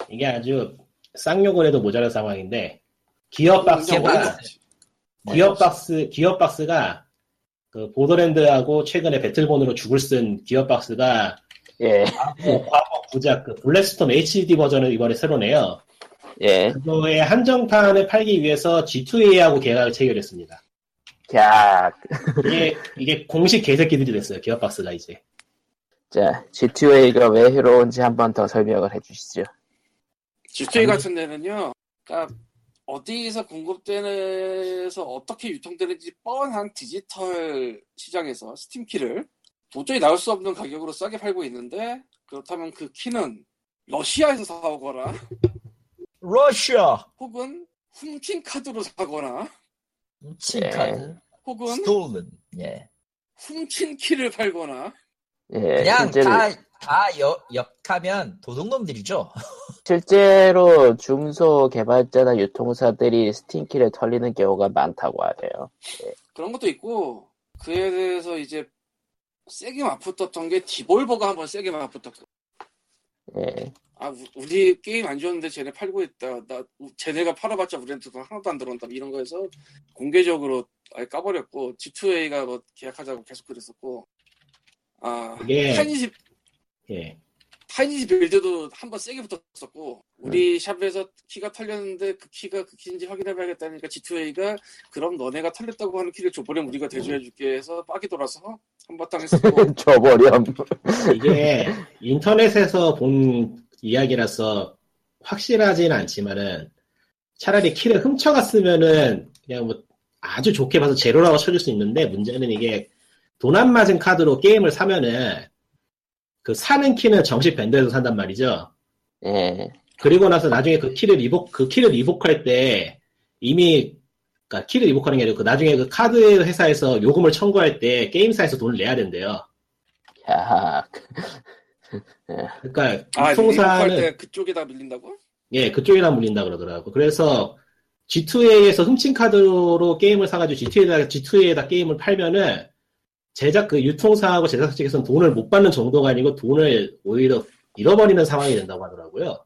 이게 아주 쌍욕을 해도 모자란 상황인데 Gearbox가. Gearbox Gearbox가 그 Borderlands하고 최근에 Battleborn으로 죽을 쓴 Gearbox가 예, 그 과거 구작 그 Bulletstorm HD 버전을 이번에 새로 내요. 예. 그거의 한정판을 팔기 위해서 G2A하고 계약을 체결했습니다. 자, 이게 이게 공식 개새끼들이 됐어요. 기어박스가 이제. 자, G2A가 왜 해로운지 한 번 더 설명을 해주시죠. G2A 같은 데는요, 그러니까 어디서 공급되면서 어떻게 유통되는지 뻔한 디지털 시장에서 스팀키를 도저히 나올 수 없는 가격으로 싸게 팔고 있는데 그렇다면 그 키는 러시아에서 사오거나 러시아. 혹은 훔친 카드로 사거나 훔친 예. 카드. 혹은 스톨른. 예. 훔친 키를 팔거나 예, 그냥 실제로, 다, 다 역, 역하면 도둑놈들이죠. 실제로 중소 개발자나 유통사들이 스팀키를 털리는 경우가 많다고 하네요. 그런 것도 있고 그에 대해서 이제 세게 맞붙었던 게 디볼버가 한번 세게 맞붙었고. 예, 아 우- 우리 게임 안 좋았는데 쟤네 팔고 있다. 나 우- 쟤네가 팔아봤자 우리한테 돈 하나도 안 들어온다. 이런 거에서 공개적으로 아예 까버렸고 G2A가 뭐 계약하자고 계속 그랬었고. 아 타이니지 예. 타이니지 빌드도 한 번 세게 붙었었고 우리 샵에서 키가 털렸는데 그 키가 그 키인지 확인해봐야겠다니까 G2A가 그럼 너네가 털렸다고 하는 키를 줘버리면 우리가 대주해줄게 해서 빡이 돌아서 한바탕 했었고. 줘버렴. 이게 인터넷에서 본 이야기라서 확실하진 않지만은 차라리 키를 훔쳐갔으면은 그냥 뭐 아주 좋게 봐서 제로라고 쳐줄 수 있는데 문제는 이게 돈 안 맞은 카드로 게임을 사면은 그 사는 키는 정식 밴드에서 산단 말이죠. 예, 그리고 나서 나중에 그 키를 리복 그 키를 리복할 때 이미 그러니까 키를 리복하는 게 아니고 그 나중에 그 카드 회사에서 요금을 청구할 때 게임사에서 돈을 내야 된대요. 야, 그러니까 아 유통사는 때 그쪽에다 밀린다고? 예, 그쪽이랑 물린다 그러더라고. 그래서 G2A에서 훔친 카드로 게임을 사가지고 G2A에다, G2A에다 게임을 팔면은 제작 그 유통사하고 제작사 측에서는 돈을 못 받는 정도가 아니고 돈을 오히려 잃어버리는 상황이 된다고 하더라고요.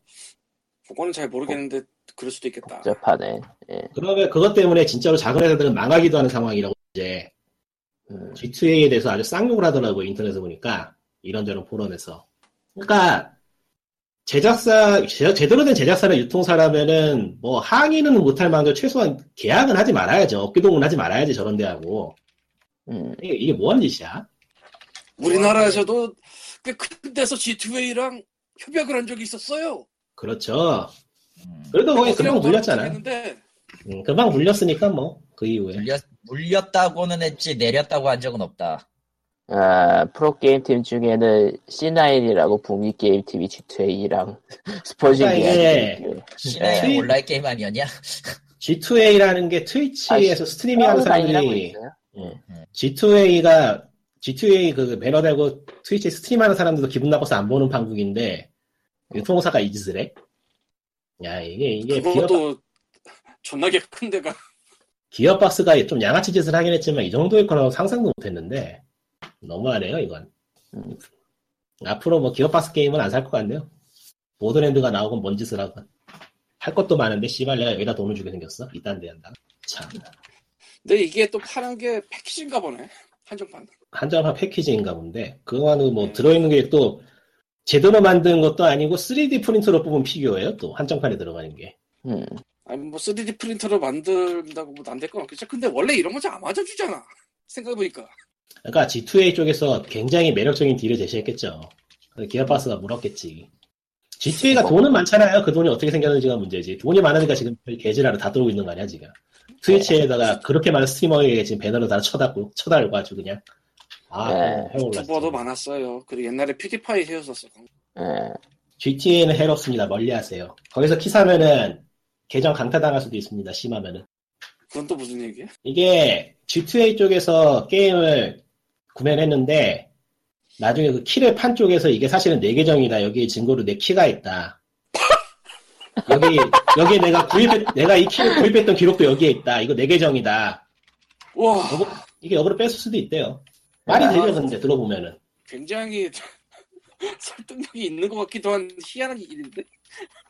그거는 잘 모르겠는데 그럴 수도 있겠다. 복잡하네. 예, 그러면 그것 때문에 진짜로 작은 회사들은 망하기도 하는 상황이라고 이제 음, G2A에 대해서 아주 쌍욕을 하더라고요. 인터넷에 보니까 이런저런 포럼에서. 그러니까 제작사 제- 제대로 된 제작사나 유통사라면은 뭐 항의는 못할 만큼 최소한 계약은 하지 말아야죠. 업계동은 하지 말아야지 저런 데하고. 음. 이게, 이게 뭐하는 짓이야? 우리나라에서도 꽤큰 데서 G2A랑 협약을 한 적이 있었어요. 그렇죠. 음. 그래도 거기 금방 물렀잖아. 했는데 음, 금방 물렀으니까 뭐 그 이후에. 물렀, 물렀 다고는 했지 내렸다고 한 적은 없다. 아, 프로게임 팀 중에는 C9이라고 북미 게임 팀이 G2A랑 sponsoring 그러니까 게임. 시나이 트윗- 온라인 게임 아니었냐? G2A라는 게 Twitch에서 스트리밍 하는 사람들이 G2A가 G2A 그 배너 달고 Twitch stream 하는 사람들도 기분 나빠서 안 보는 판국인데 유통사가 이 짓을 해? 야 이게 이게 기어, 그것도 존나게 큰 데가. Gearbox가 좀 양아치 짓을 하긴 했지만 이 정도일 거라고 상상도 못했는데 너무하네요 이건. 음. 앞으로 뭐 기업박스 게임은 안 살 것 같네요. Borderlands가 나오건 뭔 짓을 하건. 할 것도 많은데 씨발 내가 여기다 돈을 주게 생겼어. 이딴 데 한다 참 근데 이게 또 파는 게 패키지인가 보네 한정판. 한정판 패키지인가 본데 그거는 뭐 들어있는 게 또 제대로 만든 것도 아니고 3D 프린터로 뽑은 피규어예요 또 한정판에 들어가는 게. 음. 아니 뭐 3D 프린터로 만든다고 뭐 안 될 건 없겠죠. 근데 원래 이런 거 잘 안 맞아주잖아 생각해보니까. 그러니까 G2A 쪽에서 굉장히 매력적인 딜을 제시했겠죠. 그래서 기어파스가 물었겠지. G2A가 돈은 많잖아요. 그 돈이 어떻게 생겼는지가 문제지. 돈이 많으니까 지금 개지라로 다 들어오고 있는 거 아니야 지금 트위치에다가 그렇게 많은 스트리머에게 지금 배너를 다 쳐다고 쳐달고 아주 그냥 아 네. 유튜버도 많았어요 그리고 옛날에 퓨디파이 해였었어 예. GTA는 해롭습니다 멀리하세요 거기서 키 사면은 계정 강타당할 수도 있습니다 심하면은 그건 또 무슨 얘기야? 이게 G2A 쪽에서 게임을 구매를 했는데 나중에 그 키를 판 쪽에서 이게 사실은 내 계정이다. 여기 증거로 내 키가 있다. 여기 여기 내가 구입했 내가 이 키를 구입했던 기록도 여기에 있다. 이거 내 계정이다. 와 요거- 이게 역으로 뺐을 수도 있대요. 말이 아. 되죠, 근데 들어보면은. 굉장히 설득력이 있는 것 같기도 한 희한한 일인데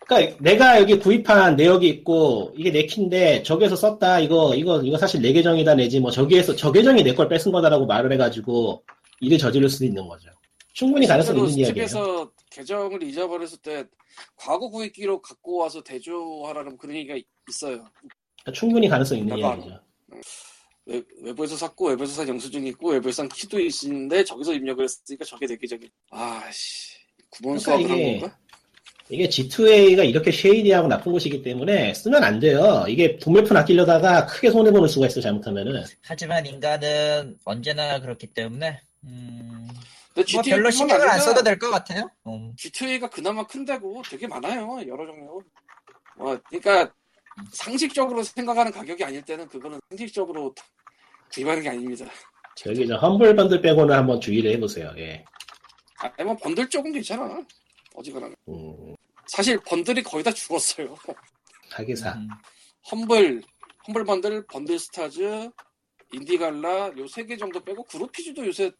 그러니까 내가 여기 구입한 내역이 있고 이게 내 키인데 저기에서 썼다. 이거 이거 이거 사실 내 계정이다 내지 뭐 저기에서 저 계정이 내 걸 뺏은 거다라고 말을 해가지고 일을 저지를 수도 있는 거죠. 충분히 가능성 실제로 있는 이야기예요. 스팀에서 계정을 잊어버렸을 때 과거 구입 기록 갖고 와서 대조하라는 그런 얘기가 있어요. 그러니까 충분히 가능성 있는 약간 이야기죠. 외, 외부에서 샀고 외부에서 산 영수증이 있고 외부에서 산 키도 있는데 저기서 입력을 했으니까 저게 내 계정이 아씨 구분 그러니까 수학을 한 이게- 건가? 이게 G2A가 이렇게 쉐이디하고 나쁜 곳이기 때문에 쓰면 안 돼요. 이게 도매품 아끼려다가 크게 손해보는 수가 있어, 잘못하면은. 하지만 인간은 언제나 그렇기 때문에 음, 뭐 GTA 별로 신경을 안 써도 될 것 같아요. 음. GTA가 그나마 큰데고 되게 많아요 여러 종류. 어, 그러니까 상식적으로 생각하는 가격이 아닐 때는 그거는 상식적으로 구입하는 게 아닙니다. 저기 저 험블 번들 빼고는 한번 주의를 해보세요. 예. 아니 뭐 번들 조금 괜찮아. 어지간하면 음, 사실 번들이 거의 다 죽었어요. 하기사. 음. Humble, Humble Bundle, Bundle Stars, IndieGala 요 세 개 정도 빼고 Groupees도 요새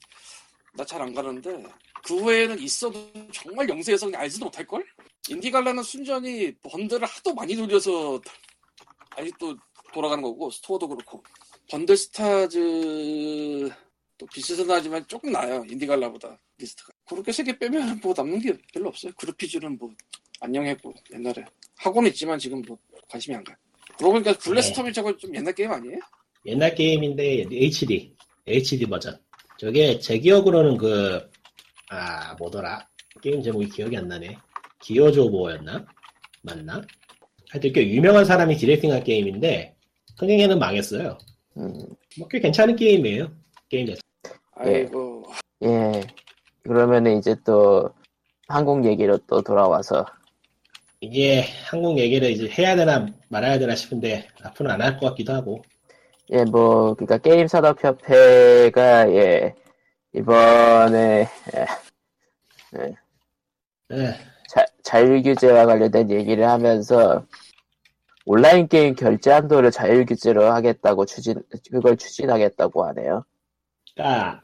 나 잘 안 가는데 그 외에는 있어도 정말 영세에서 그냥 알지도 못할 걸? IndieGala는 순전히 번들을 하도 많이 돌려서 아직도 돌아가는 거고 스토어도 그렇고 Bundle Stars 또 비슷은 하지만 조금 나아요 IndieGala보다 리스트가 그렇게 세 개 빼면 뭐 남는 게 별로 없어요 Groupees는 뭐 안녕했고 옛날에 하고는 있지만 지금 뭐 관심이 안 가요 그러고 보니까 Bulletstorm이 저거 좀 옛날 게임 아니에요? 옛날 게임인데 HD. HD 버전. 저게 제 기억으로는 그, 아, 뭐더라. 게임 제목이 기억이 안 나네. Gears of War였나? 맞나? 하여튼 꽤 유명한 사람이 directing한 게임인데, 흥행에는 망했어요. 음. 뭐꽤 괜찮은 게임이에요. 게임 자체. 아이고 예. 그러면은 이제 또 한국 얘기로 또 돌아와서 이게 한국 얘기를 이제 해야 되나 말아야 되나 싶은데 앞으로는 안 할 것 같기도 하고 예, 뭐 그러니까 게임 산업 협회가 예 이번에 예, 자, 자율 규제와 관련된 얘기를 하면서 온라인 게임 결제 한도를 자율 규제로 하겠다고 추진 그걸 추진하겠다고 하네요. 그러니까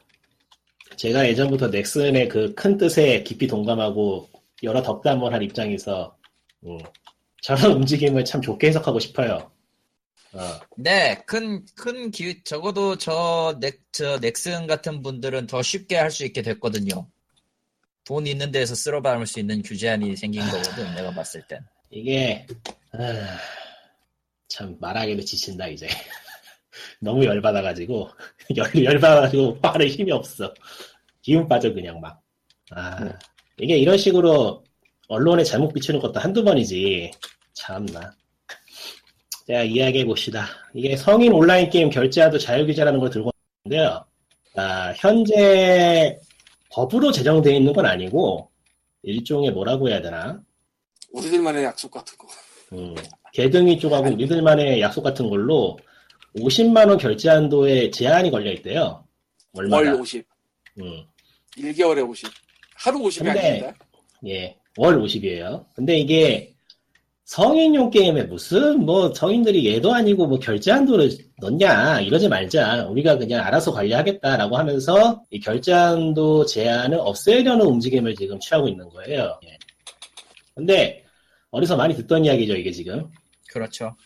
제가 예전부터 넥슨의 그 큰 뜻에 깊이 동감하고 여러 덕담을 한 입장에서 음, 저런 움직임을 참 좋게 해석하고 싶어요. 어, 네, 큰, 큰 기, 적어도 저, 넥, 저, 넥슨 같은 분들은 더 쉽게 할 수 있게 됐거든요. 돈 있는 데에서 쓸어 담을 수 있는 규제안이 생긴 거거든, 내가 봤을 땐. 이게 아, 참 말하기도 지친다 이제. 너무 열받아가지고 열 열받아가지고 말에 힘이 없어. 기운 빠져 그냥 막. 아 네. 이게 이런 식으로 언론에 잘못 비추는 것도 한두 번이지. 참나. 자 이야기해 봅시다. 이게 성인 온라인 게임 결제하도 자유규제라는 걸 들고 왔는데요. 아, 현재 법으로 제정되어 있는 건 아니고 일종의 뭐라고 해야 되나? 우리들만의 약속 같은 거. 음, 개등이 쪽하고 우리들만의 약속 같은 걸로 50만 원 결제 한도에 제한이 걸려 있대요. 월 월마다. 50, 음, 1개월에 50. 하루 50이 근데- 아닙니다. 예, 월 50이에요. 근데 이게 성인용 게임에 무슨 뭐 성인들이 얘도 아니고 뭐 결제 한도를 넣냐 이러지 말자. 우리가 그냥 알아서 관리하겠다라고 하면서 이 결제 한도 제한을 없애려는 움직임을 지금 취하고 있는 거예요. 예. 근데 어디서 많이 듣던 이야기죠 이게 지금. 그렇죠.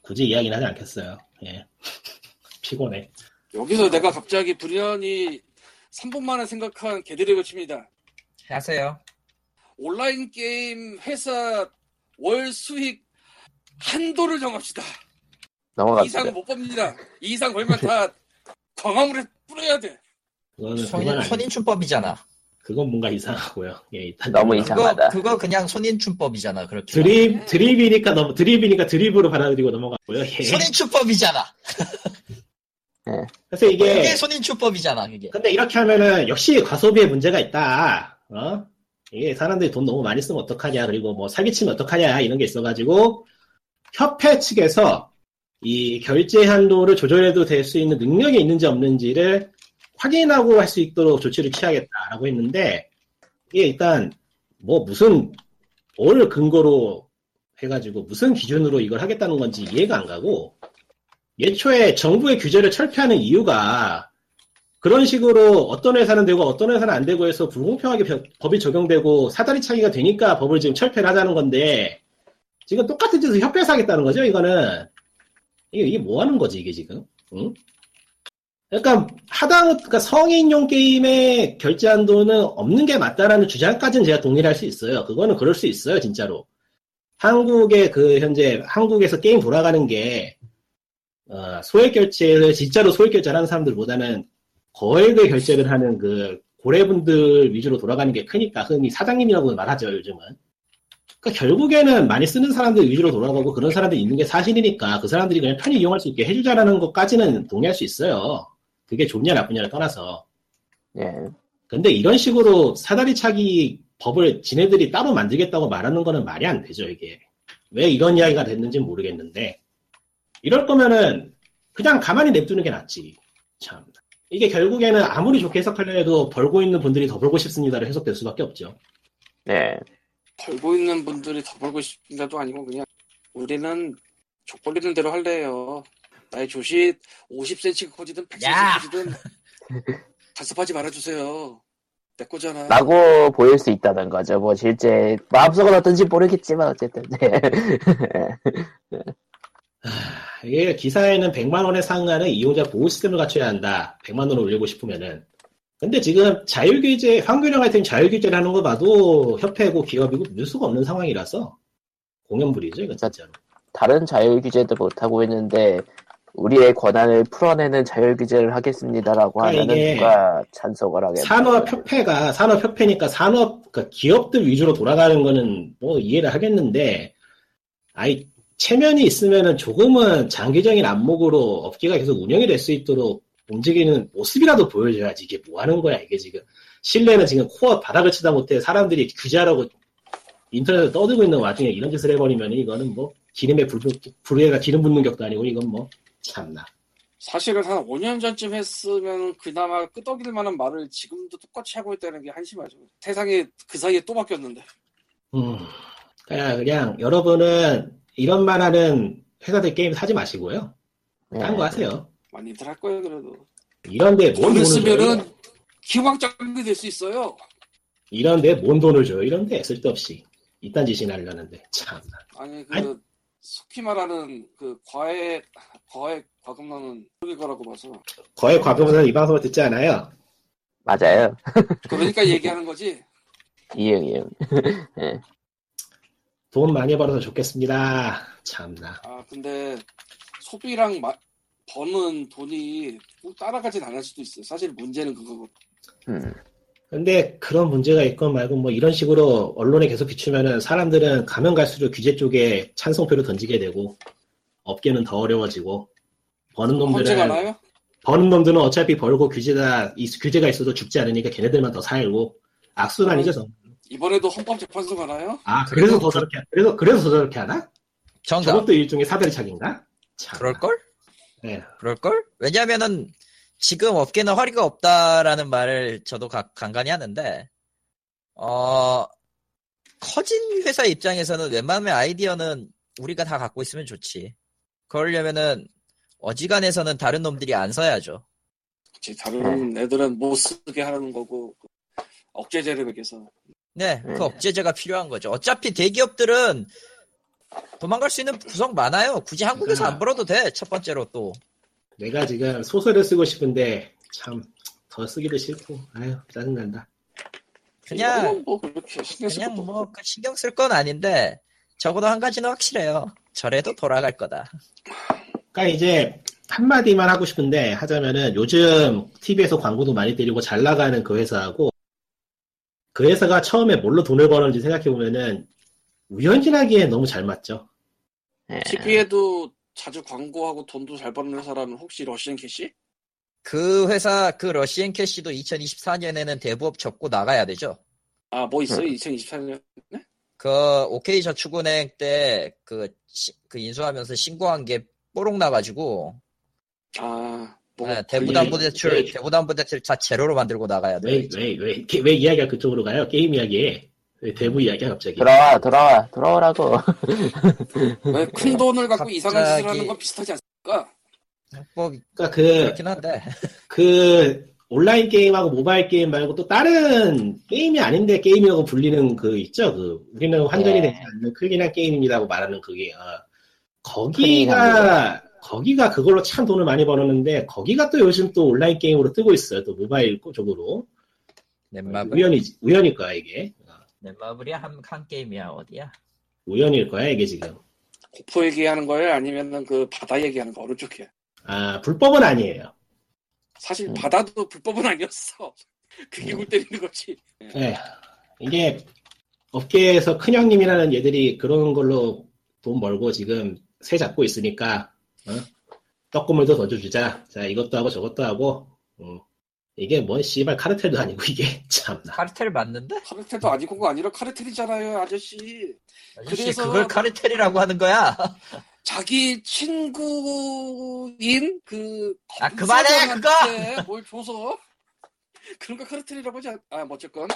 굳이 이야기는 하지 않겠어요. 예. 피곤해. 여기서 내가 갑자기 불현이 3분 만에 생각한 개드립을 칩니다. 하세요. 온라인 게임 회사 월 수익 한도를 정합시다. 넘어갑시다. 이상 못 법니다. 이 이상 걸면 다 광화물에 뿌려야 돼. 그거는 손인, 아니, 손인춘법이잖아. 그건 뭔가 이상하고요. 예, 너무 넘어가- 이상- 그거, 이상하다. 그거 그냥 손인춘법이잖아. 그렇게. 드립 드립이니까 넘 드립이니까 드립으로 받아들이고 넘어갔고요. 예. 손인춘법이잖아. 그래서 이게 그게 손인춘법이잖아. 그게. 근데 이렇게 하면은 역시 과소비에 문제가 있다. 어? 이게 사람들이 돈 너무 많이 쓰면 어떡하냐, 그리고 뭐 사기치면 어떡하냐, 이런 게 있어가지고, 협회 측에서 이 결제 한도를 조절해도 될 수 있는 능력이 있는지 없는지를 확인하고 할 수 있도록 조치를 취하겠다라고 했는데, 이게 일단, 뭐 무슨, 뭘 근거로 해가지고 무슨 기준으로 이걸 하겠다는 건지 이해가 안 가고, 예초에 정부의 규제를 철폐하는 이유가 그런 식으로 어떤 회사는 되고 어떤 회사는 안 되고 해서 불공평하게 벼- 법이 적용되고 사다리 차기가 되니까 법을 지금 철폐를 하자는 건데 지금 똑같은 짓을 협회에서 하겠다는 거죠 이거는. 이게, 이게 뭐 하는 거지 이게 지금? 응? 그러니까 하당 그러니까 성인용 게임의 결제 한도는 없는 게 맞다라는 주장까지는 제가 동의를 할 수 있어요. 그거는 그럴 수 있어요 진짜로. 한국의 그 현재 한국에서 게임 돌아가는 게 어, 소액 결제를 진짜로 소액 결제를 하는 사람들보다는 거액의 결제를 하는 그 고래분들 위주로 돌아가는 게 크니까 흔히 사장님이라고 말하죠 요즘은. 그러니까 결국에는 많이 쓰는 사람들 위주로 돌아가고 그런 사람들이 있는 게 사실이니까 그 사람들이 그냥 편히 이용할 수 있게 해주자라는 것까지는 동의할 수 있어요. 그게 좋냐 나쁘냐를 떠나서. 예. 근데 이런 식으로 사다리 차기 법을 지네들이 따로 만들겠다고 말하는 거는 말이 안 되죠, 이게. 왜 이런 이야기가 됐는지는 모르겠는데. 이럴 거면은 그냥 가만히 냅두는 게 낫지. 참. 이게 결국에는 아무리 좋게 해석하려 해도 벌고 있는 분들이 더 벌고 싶습니다로 해석될 수밖에 없죠. 네. 벌고 있는 분들이 더 벌고 싶다도 아니고 그냥 우리는 족벌리는 대로 할래요. 나의 조시 50cm가 커지든 100cm가 야! 커지든 간섭하지 말아주세요. 내 거잖아. 라고 보일 수 있다는 거죠. 뭐 실제 마음속은 어떤지 모르겠지만 어쨌든. 네. 이게 기사에는 100만 원에 상하는 이용자 보호 시스템을 갖춰야 한다. 100만 원을 올리고 싶으면은. 근데 지금 자율규제, 황규령 같은 자율규제를 하는 거 봐도 협회고 기업이고 수가 없는 상황이라서 공연불이죠, 이거 진짜로. 다른 자율 규제도 못 하고 있는데 우리의 권한을 풀어내는 자율 규제를 하겠습니다라고 그러니까 하면은 누가 찬성을 하겠나? 산업협회가, 산업협회니까 산업, 그러니까 기업들 위주로 돌아가는 거는 뭐 이해를 하겠는데, 아이, 체면이 있으면은 조금은 장기적인 안목으로 업계가 계속 운영이 될 수 있도록 움직이는 모습이라도 보여줘야지. 이게 뭐 하는 거야, 이게 지금. 신뢰는 지금 코어 바닥을 치다 못해 사람들이 규제하라고 인터넷에 떠들고 있는 와중에 이런 짓을 해버리면 이거는 뭐, 기름에 불, 불에가 기름 붓는 격도 아니고 이건 뭐, 참나. 사실은 한 5년 전쯤 했으면 그나마 끄덕일 만한 말을 지금도 똑같이 하고 있다는 게 한심하죠. 세상이 그 사이에 또 바뀌었는데. 음, 그냥, 그냥, 여러분은 이런 말 하는 회사들 게임 사지 마시고요. 네. 딴거 하세요. 많이들 할 거예요, 그래도. 이런데 뭔 돈을 쓰면은 줘요? 기왕장이 될 수 있어요. 이런데 뭔 돈을 줘요? 이런데 쓸데없이. 이딴 짓이나 하려는데. 참나. 아니, 그, 아니. 속히 말하는 그 과외, 과외 과금러는 속일 거라고 봐서. 거의 과거보다는 이 방송을 듣지 않아요. 맞아요. 그러니까 얘기하는 거지. 이응 이응. 돈 많이 벌어서 좋겠습니다. 참나. 아, 근데 소비랑 마- 버는 돈이 꼭 따라가진 않을 수도 있어요. 사실 문제는 그거고. 음. 근데 그런 문제가 있건 말고 뭐 이런 식으로 언론에 계속 비추면은 사람들은 가면 갈수록 규제 쪽에 찬성표를 던지게 되고 업계는 더 어려워지고 버는 언제 놈들은 가나요? 버는 놈들은 어차피 벌고 규제가 이- 규제가 있어도 죽지 않으니까 걔네들만 더 살고 악순환이죠. 전. 이번에도 헌법재판소 가나요? 아 그래서 더 저렇게 그래서 그래서 더 저렇게 하나? 정답. 저것도 일종의? 참. 그럴걸? 네. 그럴걸? 왜냐면은 지금 업계는 허리가 없다라는 말을 저도 가- 간간히 하는데 어 커진 회사 입장에서는 웬만하면 아이디어는 우리가 다 갖고 있으면 좋지. 그러려면은 어지간해서는 다른 놈들이 안 써야죠. 그치, 다른 애들은 못 쓰게 하는 거고 억제제를 매겨서 네, 네. 그 억제제가 필요한 거죠. 어차피 대기업들은 도망갈 수 있는 구석 많아요. 굳이 한국에서 안 벌어도 돼. 첫 번째로 또. 내가 지금 소설을 쓰고 싶은데 참 더 쓰기도 싫고 아유 짜증난다. 그냥 뭐 그렇게 신경 쓸 그냥 것도 뭐. 그 신경 쓸 건 아닌데 적어도 한 가지는 확실해요. 저래도 돌아갈 거다. 그러니까 이제 한마디만 하고 싶은데 하자면은 요즘 TV에서 광고도 많이 때리고 잘 나가는 그 회사하고 그 회사가 처음에 뭘로 돈을 버는지 생각해 보면은 우연진하기에 너무 잘 맞죠. 예. TV에도 자주 광고하고 돈도 잘 버는 회사라면 혹시 러시앤 캐시? 그 회사 그 러시앤 캐시도 2024년에는 대부업 접고 나가야 되죠. 아 뭐 있어요? 네. 2024년? 그 OK 저축은행 때 그 그 인수하면서 신고한 게 뽀록 나가지고 아 뭐, 네, 왜, 대부담부대출 왜? 대부담부대출 다 제로로 만들고 나가야 돼. 왜왜왜 왜 이야기가 그쪽으로 가요? 게임 이야기에 왜 대부 이야기야 갑자기? 돌아와, 돌아와, 돌아오라고. 왜 큰 돈을 갖고 갑자기- 이상한 짓을 하는 건 비슷하지 않습니까? 뭐 그러니까 그 그렇긴 한데 그 온라인 게임하고 모바일 게임 말고 또 다른 게임이 아닌데 게임이라고 불리는 그 있죠. 그 우리는 환전이 예. 되지 않는 clean한 게임이라고 말하는 그게 어, clean한 거기가 거기가 그걸로 참 돈을 많이 벌었는데 거기가 또 요즘 또 온라인 게임으로 뜨고 있어요. 또 모바일 쪽으로 넷마블 우연이 우연일 거야 이게 어, 넷마블이 한, 한 게임이야 어디야? 우연일 거야 이게 지금. 고포 얘기하는 거예요? 아니면은 그 바다 얘기하는 거 어느 쪽이야? 아 불법은 아니에요. 사실 음. 바다도 불법은 아니었어. 그게 골 때리는 거지. 예. 이게 업계에서 큰형님이라는 얘들이 그런 걸로 돈 벌고 지금 새 잡고 있으니까 어? 떡고물도 던져주자. 자 이것도 하고 저것도 하고 어. 이게 뭔 씨발 카르텔도 아니고 이게 참나. 카르텔 맞는데? 카르텔도 아니고가 아니라 카르텔이잖아요, 아저씨. 아저씨 그래서- 그걸 카르텔이라고 하는 거야? 자기 친구인 그 아, 그만해, 검사장한테 뭘 줘서 그런 거 카르텔이라고 하지 않... 아, 뭐 어쨌건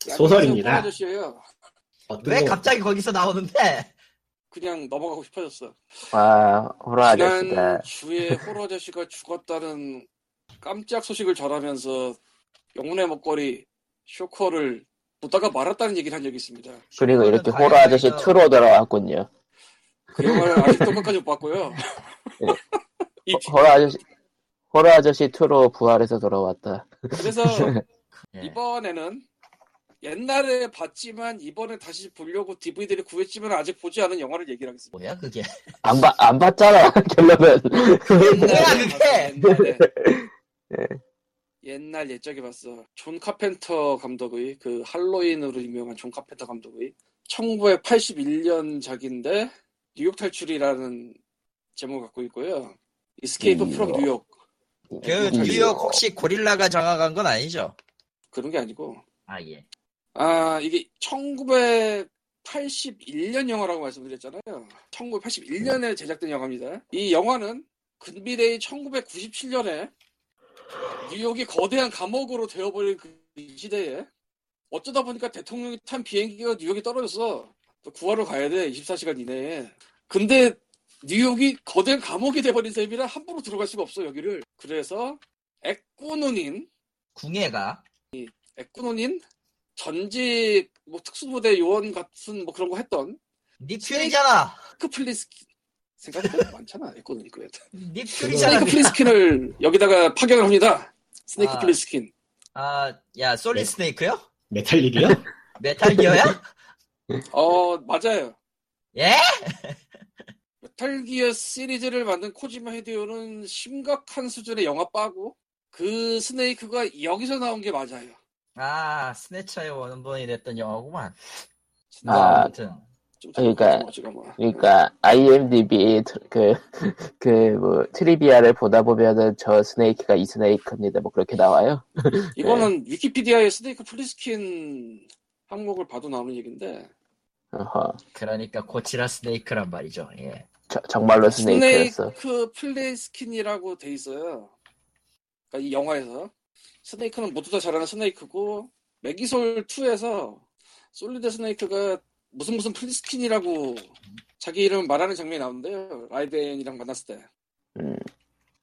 소설입니다. 뽀 아저씨예요. 어떤 왜 거- 갑자기 거기서 나오는데? 그냥 넘어가고 싶어졌어. 와, 호러 지난 아저씨다. 주에 호러 아저씨가 죽었다는 깜짝 소식을 전하면서 영혼의 먹거리 쇼커를 보다가 말았다는 얘기를 한 적이 있습니다. 그리고 이렇게 호러 아저씨 다행이다. 2로 돌아왔군요. 그 영화를 아직도 끝까지 못 봤고요. 네. 이- 호러 아저씨, 호러 아저씨 2로 부활해서 돌아왔다. 그래서 예. 이번에는 옛날에 봤지만 이번에 다시 보려고 DVD를 구했지만 아직 보지 않은 영화를 얘기를 하겠습니다. 뭐야 그게? 안 봐, 안 봤잖아, 결론은. 뭐야, 그게? 옛날에 네. 옛날 옛적에 봤어. 존 카펜터 감독의 그 할로윈으로 유명한 존 카펜터 감독의 1981년 작인데 뉴욕 탈출이라는 제목을 갖고 있고요. Escape 음, from 어. New York 그 음, 뉴욕 혹시 고릴라가 장악한 건 아니죠? 그런 게 아니고 아 예. 아 이게 1981년 영화라고 말씀드렸잖아요. 1981년에 제작된 영화입니다. 이 영화는 근비대의 1997년에 뉴욕이 거대한 감옥으로 되어버린 그 시대에 어쩌다 보니까 대통령이 탄 비행기가 뉴욕에 떨어졌어. 또 구하러 가야 돼. 24시간 이내에. 근데 뉴욕이 거대한 감옥이 돼버린 셈이라 함부로 들어갈 수가 없어 여기를. 그래서 애꾸눈인 궁예가 애꾸눈인 전직 뭐 특수부대 요원 같은 뭐 그런 거 했던 닉 퓨리잖아. 스네이크 플리스킨 생각보다 많잖아 애꾸눈이 그 애들. 닉 퓨리잖아. 스네이크 플리스킨을 여기다가 파견을 합니다. 스네이크 아. 플리스킨. 아야 솔리 네. 스네이크요? Metal Gear요? Metal Gear야? 어 맞아요. 예? Metal Gear 시리즈를 만든 코지마 히데오는 심각한 수준의 영화 빠고 그 스네이크가 여기서 나온 게 맞아요. 아 Snatcher의 원본이 됐던 영화구만. 뭐 아, 아무튼 좀 그러니까- 뭐 뭐. 그러니까 IMDb 그그 뭐 trivia를 보다 보면은 저 스네이크가 이 스네이크입니다. 뭐 그렇게 나와요. 이거는 위키피디아의 스네이크 플리스킨 항목을 봐도 나오는 얘기인데 어허. 그러니까 고치라 스네이크란 말이죠. 예. 저- 정말로 스네이크였어. 스네이크 플리스킨이라고 돼 있어요. 그러니까 이 영화에서 스네이크는 모두 다잘 아는 스네이크고 매기솔 2에서 솔리드 스네이크가 무슨 무슨 플리스킨이라고 자기 이름 말하는 장면이 나오는데요. 라이덴이랑 만났을 때. 음.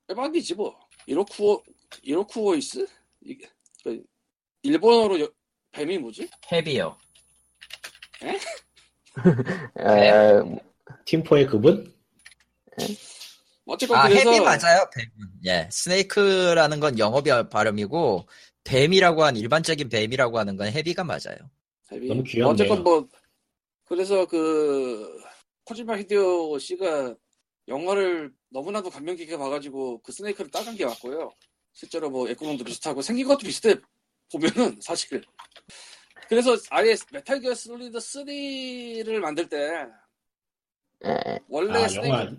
빼박이지 뭐. 이로쿠오 이로쿠오이스? 이게 그 일본어로 여- 뱀이 뭐지? 헤비요. 에, 팀포의 그분? 어쨌건 아 그래서 へび 맞아요. 뱀은. 예. snake라는 건 영어 비- 발음이고 뱀이라고 한 일반적인 뱀이라고 하는 건 へび가 맞아요. へび. 너무 귀엽네요. 어쨌건 뭐 그래서 그 코지마 히데오 씨가 영화를 너무나도 감명 깊게 봐가지고 그 스네이크를 따간 게 맞고요. 실제로 뭐 애꾸눈도 비슷하고 생긴 것도 비슷해 보면은 사실. 그래서 아예 Metal Gear Solid 3를 만들 때 에, 원래 아, 스네이크 영화, 예?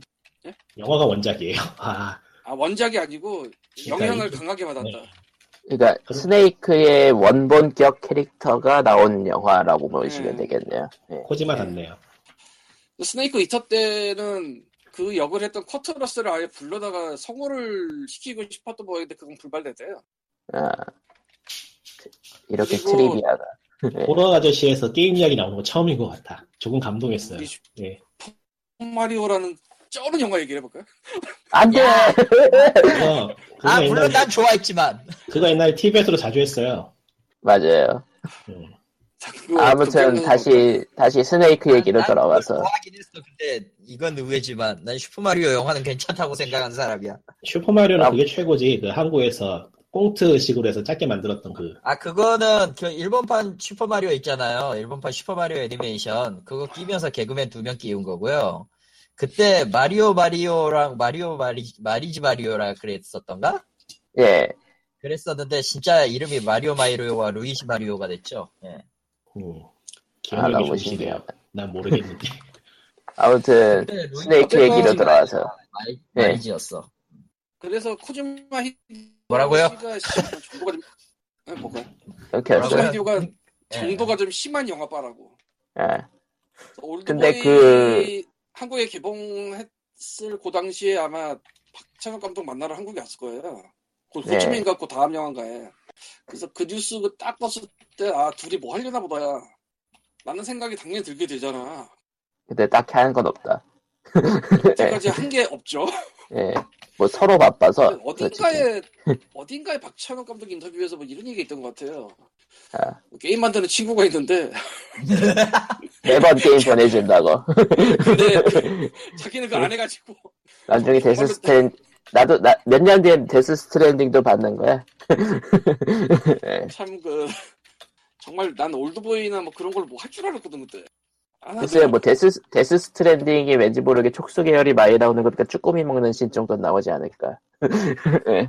영화가 원작이에요. 아, 아, 원작이 아니고 영향을 이게- 강하게 받았다. 네. 그러니까 그럼- 스네이크의 원본격 캐릭터가 나온 영화라고 보시면 음. 되겠네요. 예. 코지마 네. 같네요. Snake Eater 때는 그 역을 했던 커트 러셀을 아예 불러다가 성우를 시키고 싶었던 모양인데 그건 불발됐대요. 아, 이렇게 trivia가 호러 아저씨에서 게임 이야기 나오는 거 처음인 것 같아. 조금 감동했어요. 예. 마리오라는 쩌는 영화 얘기를 해볼까요? 안돼. 야! 그거, 그거 아 옛날, 물론 난 좋아했지만 그거 옛날 TV에서도 자주 했어요. 맞아요. 음. 아무튼 그 다시 다시 스네이크 얘기로 난 돌아와서 좋아하긴 했어. 근데 이건 의외지만 난 슈퍼마리오 영화는 괜찮다고 생각하는 사람이야. 슈퍼마리오는 아. 그게 최고지. 그 한국에서 꽁트식으로 해서 짧게 만들었던 그. 아 그거는 그 일본판 슈퍼마리오 있잖아요. 일본판 슈퍼마리오 애니메이션 그거 끼면서 개그맨 두 명 끼운 거고요. 그때 마리오 마리오랑 마리오 마리 마리지 마리오라 그랬었던가? 예. 그랬었는데 진짜 이름이 마리오 마리오와 루이지 마리오가 됐죠. 예. 음. 아, 기억력이 너무 좋으시네요. 난 모르겠는데. 아무튼 스네이크 얘기로 돌아와서 마리, 네. 마리지였어. 그래서 코지마 히 뭐라고요? 정도가 좀 네, 뭐가요? 이렇게. 히데오가 예. 정도가 좀 심한 영화빠라고. 예. 근데 그- 한국에 개봉했을 그 당시에 아마 박찬욱 감독 만나러 한국에 왔을 거예요. 그 네. 호치민 갖고 다음 영화인가에. 그래서 그 뉴스 그딱 봤을 때 아 둘이 뭐 하려나 보다야. 라는 생각이 당연히 들게 되잖아. 근데 딱히 하는 건 없다. 여태까지 한 게 없죠. 예. 뭐 서로 바빠서 어딘가에 어딘가에 박찬욱 감독 인터뷰에서 뭐 이런 얘기 있던 것 같아요. 아. 뭐 게임 만드는 친구가 있는데 매번 게임 보내준다고. 근데 자기는 그거 안 해가지고 나중에 Death Stran 나도 몇년 뒤엔 Death Stranding도 받는 거야. 예. 참그 정말 난 올드보이나 뭐 그런 걸 뭐 할 줄 알았거든 그때. 아, 글쎄요, 뭐 Death Death Stranding이 왠지 모르게 촉수 계열이 많이 나오는 거니까 쭈꾸미 먹는 씬 정도는 나오지 않을까. 예.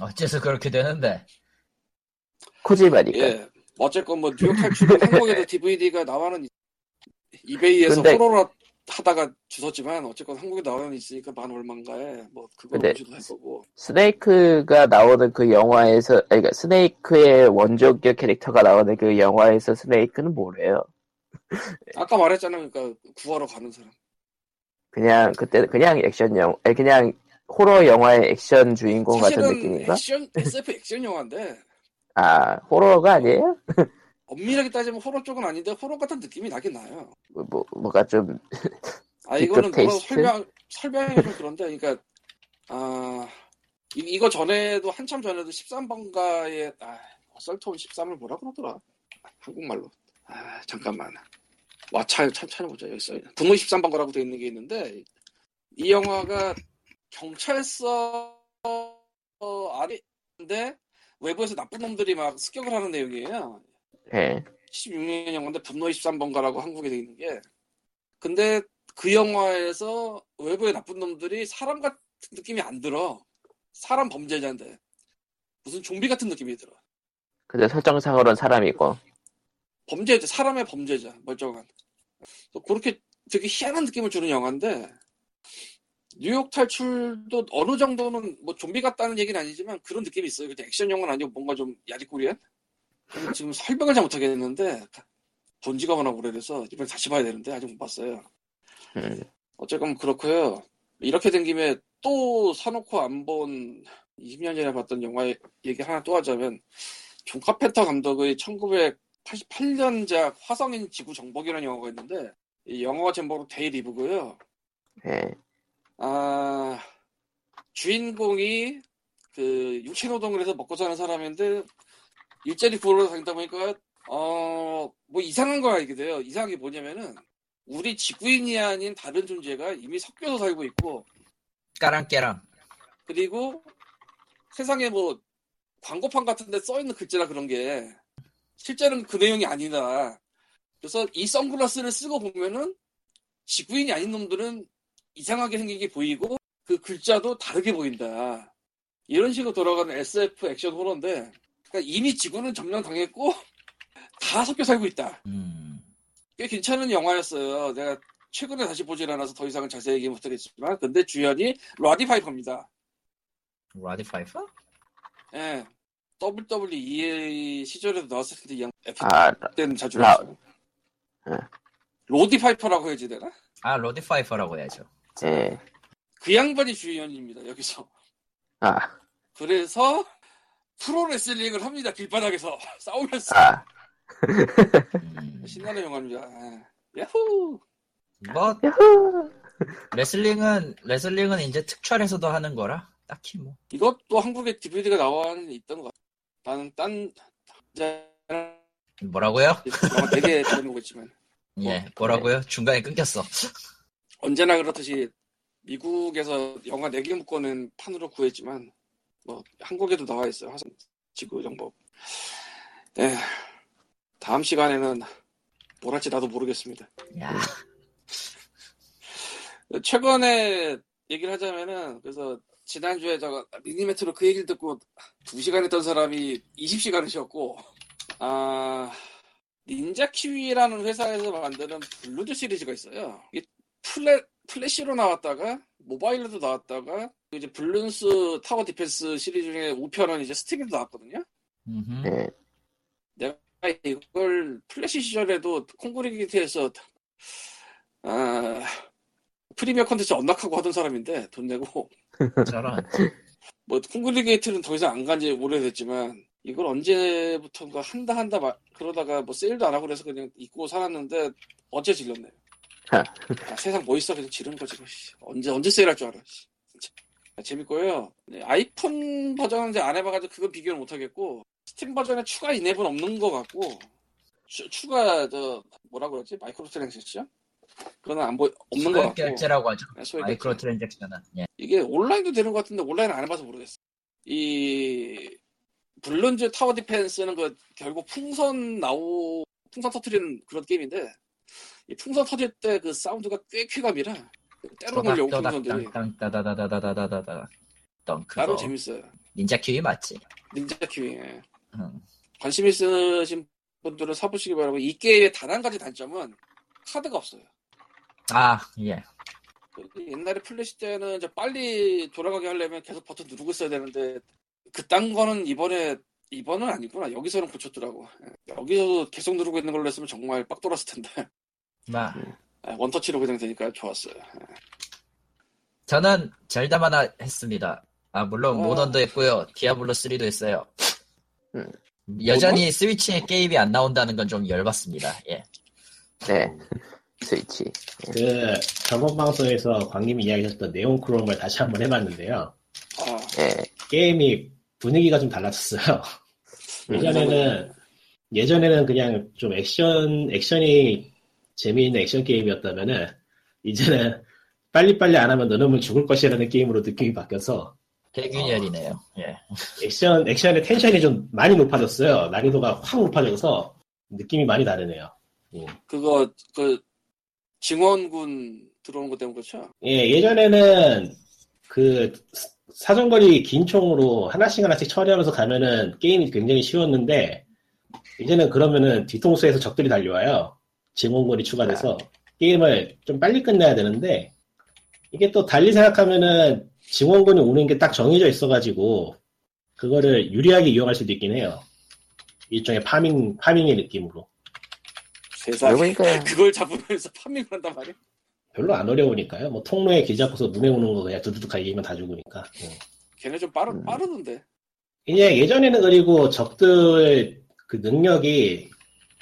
어째서 그렇게 되는데? 코지마니까. 예. 어쨌건 뭐 뉴욕 탈출은 한국에도 DVD가 나와는 있- eBay에서 근데- 호러로 하다가 주웠지만 어쨌건 한국에 나와는 있으니까 만 얼마인가에 뭐 그거 할 거고. 스네이크가 나오는 그 영화에서, 아니, 그러니까 스네이크의 원조격 캐릭터가 나오는 그 영화에서 스네이크는 뭐래요? 아까 말했잖아 그러니까 구하러 가는 사람. 그냥 그때 그냥 액션 영, 아니, 그냥 호러 영화의 액션 주인공 같은 느낌인가? 액션 SF 액션 영화인데 아 호러가 아니에요? 엄밀하게 따지면 호러 쪽은 아닌데 호러 같은 느낌이 나긴 나요. 뭐, 뭐 뭐가 좀 아 이거는 뭐라 테이스트? 설명 설명이 좀 그런데 그러니까 아 이, 이거 전에도 한참 전에도 13번가의 아 썰톤 13을 뭐라 그러더라 한국말로 아 잠깐만 와차 참 찾아보자 여기 써 분노 13번가라고 돼 있는 게 있는데 이 영화가 경찰서 아래인데 외부에서 나쁜 놈들이 막 습격을 하는 내용이에요. 예. 76년 영화인데 분노 23번가라고 한국에 돼 있는 게 근데 그 영화에서 외부의 나쁜 놈들이 사람 같은 느낌이 안 들어. 사람 범죄자인데 무슨 좀비 같은 느낌이 들어. 근데 설정상으로는 사람이고. 범죄자, 사람의 범죄자, 멀쩡한. 그렇게 되게 희한한 느낌을 주는 영화인데, 뉴욕 탈출도 어느 정도는 뭐 좀비 같다는 얘기는 아니지만 그런 느낌이 있어요. 그냥 액션 영화는 아니고 뭔가 좀 야리꾸리한? 근데 지금 설명을 잘 못하겠는데, 본 지가 워낙 오래돼서 이번에 다시 봐야 되는데 아직 못 봤어요. 음, 어쨌건 그렇고요. 이렇게 된 김에 또 사놓고 안 본 20년 전에 봤던 영화 얘기 하나 또 하자면 존 카펜터 감독의 1988년작 화성인 지구 정복이라는 영화가 있는데 이 영화 제목으로 They Live고요. 예. 아 주인공이 그 육체 노동을 해서 먹고 사는 사람인데 일자리 구하러 다니다 보니까 어 뭐 이상한 걸 알게 돼요. 이상한 게 뭐냐면은 우리 지구인이 아닌 다른 존재가 이미 섞여서 살고 있고 까랑깨랑. 그리고 세상에 뭐 광고판 같은 데 써 있는 글자나 그런 게 실제는 그 내용이 아니다. 그래서 이 선글라스를 쓰고 보면은 지구인이 아닌 놈들은 이상하게 생긴 게 보이고 그 글자도 다르게 보인다. 이런 식으로 돌아가는 SF 액션 호러인데 그러니까 이미 지구는 점령당했고 다 섞여 살고 있다. 음. 꽤 괜찮은 영화였어요. 내가 최근에 다시 보질 않아서 더 이상은 자세히 얘기 못하겠지만 근데 주연이 로디 파이퍼입니다. 라디 파이퍼? 예. WWE 시절에도 나왔을 이 양, F 아, 때는 자주 라- 나왔어요. 예. 로디 파이퍼라고 해야지 되나? 아, 로디 파이퍼라고 해야죠. 예. 그 양반이 주연입니다, 여기서. 아, 그래서, 프로레슬링을 합니다, 길바닥에서. 싸우면서. 아, 음. 신나는 영화입니다. 예. 야호! 뭐, 야호! 레슬링은, 레슬링은 이제 특촬에서도 하는 거라. 딱히 뭐. 이것도 한국에 DVD가 나와는 있던 것 같아. 나는 딴, 뭐라고요? 되게 재밌는 거겠지만. 예, 뭐라고요? 중간에 끊겼어. 언제나 그렇듯이 미국에서 영화 4개 묶어낸 판으로 구했지만 뭐 한국에도 나와 있어요 화성 지구 정복 예 다음 시간에는 뭘 할지 나도 모르겠습니다 야, 최근에 얘기를 하자면은 그래서 지난주에 제가 미니매트로 그 얘기를 듣고 2시간 했던 사람이 20시간을 쉬었고 아 Ninja Kiwi라는 회사에서 만드는 Bloons 시리즈가 있어요. 이게 플래, 플래시로 나왔다가 모바일로도 나왔다가 이제 Bloons Tower Defense 시리즈 중에 5편은 이제 Steam에도 나왔거든요. 예. 내가 이걸 플래시 시절에도 Kongregate에서 아, 프리미어 컨텐츠 unlock하고 하던 사람인데 돈 내고 저런. 뭐 Kongregate는 더 이상 안 간지 오래됐지만 이걸 언제부턴가 한다 한다 마- 그러다가 뭐 세일도 안 하고 그래서 그냥 잊고 살았는데 어제 질렀네요. 하. 아, 세상 뭐 있어 그냥 지르는 거지. 뭐, 씨. 언제 언제 세일할 줄 알아. 씨. 진짜. 아, 재밌고요. 네, 아이폰 버전은 이제 안 해봐가지고 그건 비교를 못 하겠고 스팀 버전에 추가 in-app은 없는 것 같고 추, 추가 저 뭐라 그러지 micro transaction 그거는 안 보, 없는 것 소액 같고 결제라고 하죠. 네, 마이크로 결제. transaction은. 예. 이게 온라인도 되는 것 같은데 온라인 안 해봐서 모르겠어. 이 Bloons Tower Defense는 그 결국 풍선 나오 풍선 터트리는 그런 게임인데 이 풍선 터질 때 그 사운드가 꽤 쾌감이라 때로 몰려온 풍선들이. 덩크. 나름 재밌어요. Ninja Kiwi 맞지? Ninja Kiwi에 응. 관심 있으신 분들은 사보시기 바라고 이 게임의 단 한 가지 단점은 카드가 없어요. 아, 예. 그 옛날에 플래시 때는 이제 빨리 돌아가게 하려면 계속 버튼 누르고 있어야 되는데 그딴 거는 이번에 이번은 아니구나 여기서는 고쳤더라고 예. 여기서도 계속 누르고 있는 걸로 했으면 정말 빡 돌았을 텐데 마. 예, 원터치로 그냥 되니까 좋았어요 예. 저는 젤다만 하- 했습니다. 아, 물론 어. 모넌도 했고요. 디아블로 3도 했어요. 음. 여전히 스위치에 게임이 안 나온다는 건 좀 열받습니다. 예. 네. 스위치. 그 저번 방송에서 광님이 이야기하셨던 네온 크롬을 다시 한번 해봤는데요. 아, 예. 게임이 분위기가 좀 달라졌어요. 예전에는 예전에는 그냥 좀 액션 액션이 재미있는 액션 게임이었다면은 이제는 빨리빨리 안 하면 너놈은 죽을 것이라는 게임으로 느낌이 바뀌어서 대균열이네요. 예. 액션 액션의 텐션이 좀 많이 높아졌어요. 난이도가 확 높아져서 느낌이 많이 다르네요. 음. 그거 그 증원군 들어오는 것 때문에 그렇죠? 예, 예전에는 그 사- 사정거리 긴 총으로 하나씩 하나씩 처리하면서 가면은 게임이 굉장히 쉬웠는데 이제는 그러면은 뒤통수에서 적들이 달려와요. 증원군이 추가돼서 게임을 좀 빨리 끝내야 되는데 이게 또 달리 생각하면은 증원군이 오는 게 딱 정해져 있어가지고 그거를 유리하게 이용할 수도 있긴 해요. 일종의 파밍 파밍의 느낌으로 세상에. 그러니까 그걸 잡으면서 파밍을 한단 말이야? 별로 안 어려우니까요. 뭐 통로에 길 잡고서 눈에 오는 거 그냥 두두둑 갈기면 다 죽으니까. 응. 걔네 좀 빠르, 음. 빠르던데. 이제 예전에는 그리고 적들 그 능력이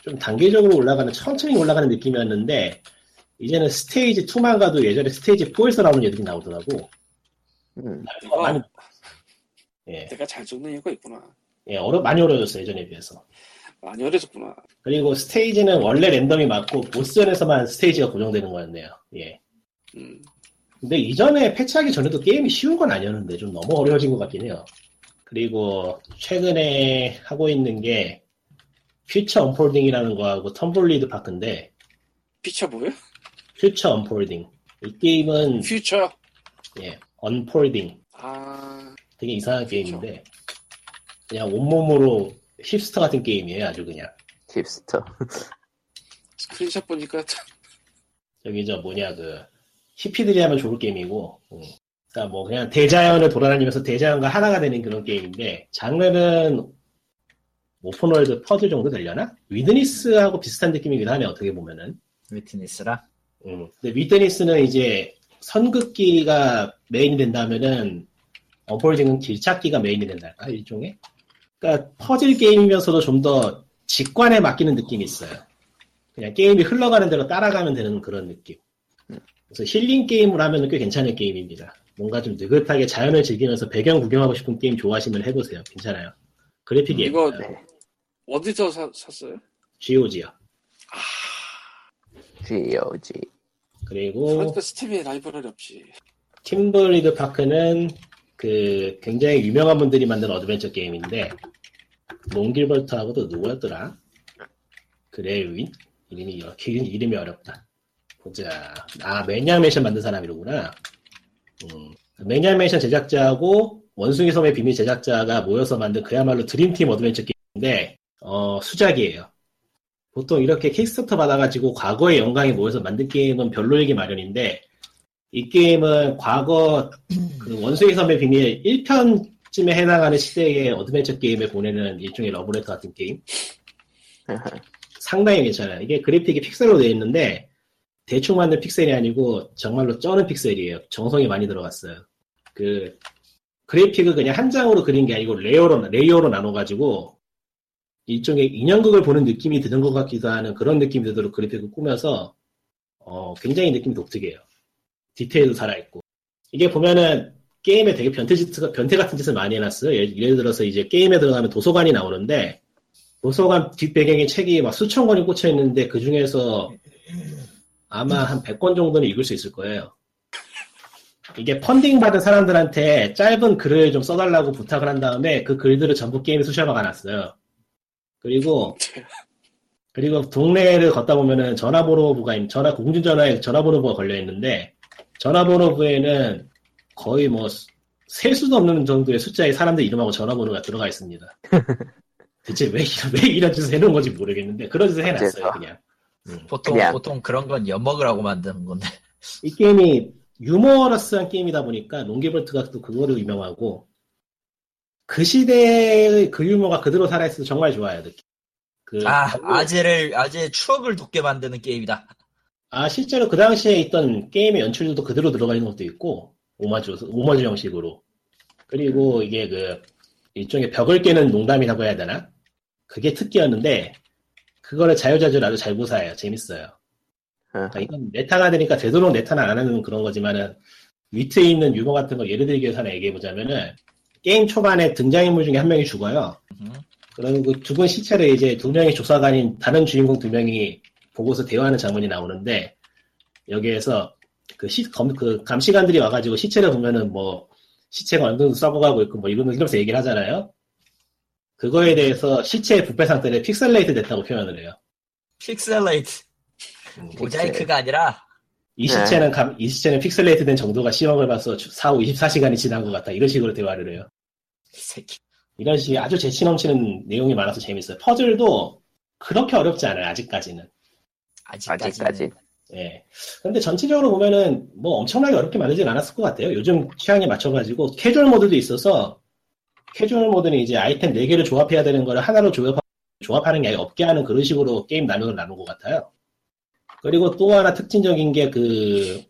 좀 단계적으로 올라가는 천천히 올라가는 느낌이었는데 이제는 스테이지 2만 가도 예전에 스테이지 4에서 나오는 애들이 나오더라고. 음, 많이 예, 내가 잘 적는 이유가 있구나. 예 어려 많이 어려졌어 예전에 비해서. 많이 어려졌구나. 그리고 스테이지는 원래 랜덤이 맞고 보스전에서만 스테이지가 고정되는 거였네요. 예. 음. 근데 이전에 패치하기 전에도 게임이 쉬운 건 아니었는데 좀 너무 어려워진 것 같긴 해요. 그리고 최근에 하고 있는 게 Future Unfolding이라는 거하고 Thimbleweed Park인데 피처 뭐예요? Future Unfolding 이 게임은 퓨처. 예, Unfolding 아, 되게 이상한 게임인데 그냥 온몸으로 힙스터 같은 게임이에요 아주 그냥 힙스터. 스크린샷 보니까 참- 저기 저 뭐냐 그 히피들이 하면 좋을 게임이고 음. 그러니까 뭐 그냥 대자연을 돌아다니면서 대자연과 하나가 되는 그런 게임인데 장르는 open world 퍼즐 정도 되려나? Witness하고 비슷한 느낌이긴 하네 어떻게 보면은 Witness라. 음. 근데 Witness는 이제 선긋기가 메인이 된다면은 Unfolding은 길찾기가 메인이 된달까 일종의 그러니까 퍼즐 게임이면서도 좀 더 직관에 맡기는 느낌이 있어요 그냥 게임이 흘러가는 대로 따라가면 되는 그런 느낌 그래서 힐링 게임을 하면 꽤 괜찮은 게임입니다 뭔가 좀 느긋하게 자연을 즐기면서 배경 구경하고 싶은 게임 좋아하시면 해보세요 괜찮아요 그래픽이 이거 예뻐요 네. 어디서 사, 샀어요? GOG요 GOG. 그리고 그러니까 Steam에 라이브러리 없지. Thimbleweed Park는 그 굉장히 유명한 분들이 만든 어드벤처 게임인데 론 길버트하고도 누구였더라? 그레윈 이름이 이렇게 이름이 어렵다. 보자. 아 Maniac Mansion 만든 사람이로구나. 음, Maniac Mansion 제작자하고 원숭이 섬의 비밀 제작자가 모여서 만든 그야말로 드림팀 어드벤처 게임인데 어, 수작이에요. 보통 이렇게 Kickstarter 받아가지고 과거의 영광이 모여서 만든 게임은 별로이기 마련인데 이 게임은 과거 그 원숭이 섬의 비밀 1편 쯤에 해당하는 시대의 어드벤처 게임에 보내는 일종의 러브레터 같은 게임. 상당히 괜찮아요. 이게 그래픽이 픽셀로 되어 있는데 대충 만든 픽셀이 아니고 정말로 쩌는 픽셀이에요. 정성이 많이 들어갔어요. 그 그래픽을 그냥 한 장으로 그린 게 아니고 레이어로 레이어로 나눠가지고 일종의 인형극을 보는 느낌이 드는 것 같기도 하는 그런 느낌이 들도록 그래픽을 꾸며서 어, 굉장히 느낌이 독특해요. 디테일도 살아있고. 이게 보면은 게임에 되게 변태, 짓, 변태 같은 짓을 많이 해놨어요. 예를, 예를 들어서 이제 게임에 들어가면 도서관이 나오는데 도서관 뒷배경에 책이 막 수천 권이 꽂혀 있는데 그 중에서 아마 한 100권 정도는 읽을 수 있을 거예요. 이게 펀딩 받은 사람들한테 짧은 글을 좀 써달라고 부탁을 한 다음에 그 글들을 전부 게임에 수셔 박아 놨어요. 그리고 그리고 동네를 걷다 보면은 전화번호부가 있- 전화 공중전화에 전화번호부가 걸려 있는데 전화번호부에는 거의 뭐 셀 수도 없는 정도의 숫자의 사람들 이름하고 전화번호가 들어가 있습니다. 대체 왜, 이런- 왜 이런 짓을 해놓은 건지 모르겠는데 그런 짓을 해놨어요? 그냥. 음. 보통 그냥. 보통 그런 건 엿먹으라고 만드는 건데. 이 게임이 유머러스한 게임이다 보니까 롱게벌트가 또 그거로 유명하고 그 시대의 그 유머가 그대로 살아있어서 정말 좋아요. 느낌. 그아 아재를 아재 추억을 돋게 만드는 게임이다. 아, 실제로 그 당시에 있던 게임의 연출들도 그대로 들어가 있는 것도 있고, 오마주, 오마주 형식으로. 그리고 이게 그, 일종의 벽을 깨는 농담이라고 해야 되나? 그게 특기였는데, 그거를 자유자재로 아주 잘 구사해요. 재밌어요. 그러니까 이건 네타가 되니까 되도록 네타는 안 하는 그런 거지만은, 위트에 있는 유머 같은 걸 예를 들기 위해서 하나 얘기해 보자면은, 게임 초반에 등장인물 중에 한 명이 죽어요. 음. 그러면 그 죽은 시체를 이제 두 명의 조사관인 다른 주인공 두 명이 보고서 대화하는 장면이 나오는데 여기에서 그, 시, 검, 그 감시관들이 와가지고 시체를 보면은 뭐 시체가 어느 정도 썩어가고 있고 뭐 이런 이러면서 얘기를 하잖아요. 그거에 대해서 시체의 부패 상태를 pixelate 됐다고 표현을 해요. pixelate 음, 모자이크가 아니라 이 네. 시체는 감- 이 시체는 pixelate 된 정도가 심한 걸 봐서 4, 24시간이 지난 것 같다. 이런 식으로 대화를 해요. 이 새끼. 이런 식의 아주 재치 넘치는 내용이 많아서 재밌어요. 퍼즐도 그렇게 어렵지 않아요. 아직까지는. 아직까지는. 아직까지. 예. 근데 전체적으로 보면은 뭐 엄청나게 어렵게 만들진 않았을 것 같아요. 요즘 취향에 맞춰가지고 캐주얼 모드도 있어서 캐주얼 모드는 이제 아이템 4개를 조합해야 되는 거를 하나로 조합, 조합하는 게 아니라 없게 하는 그런 식으로 게임 나누을 나눈 것 같아요. 그리고 또 하나 특징적인 게 그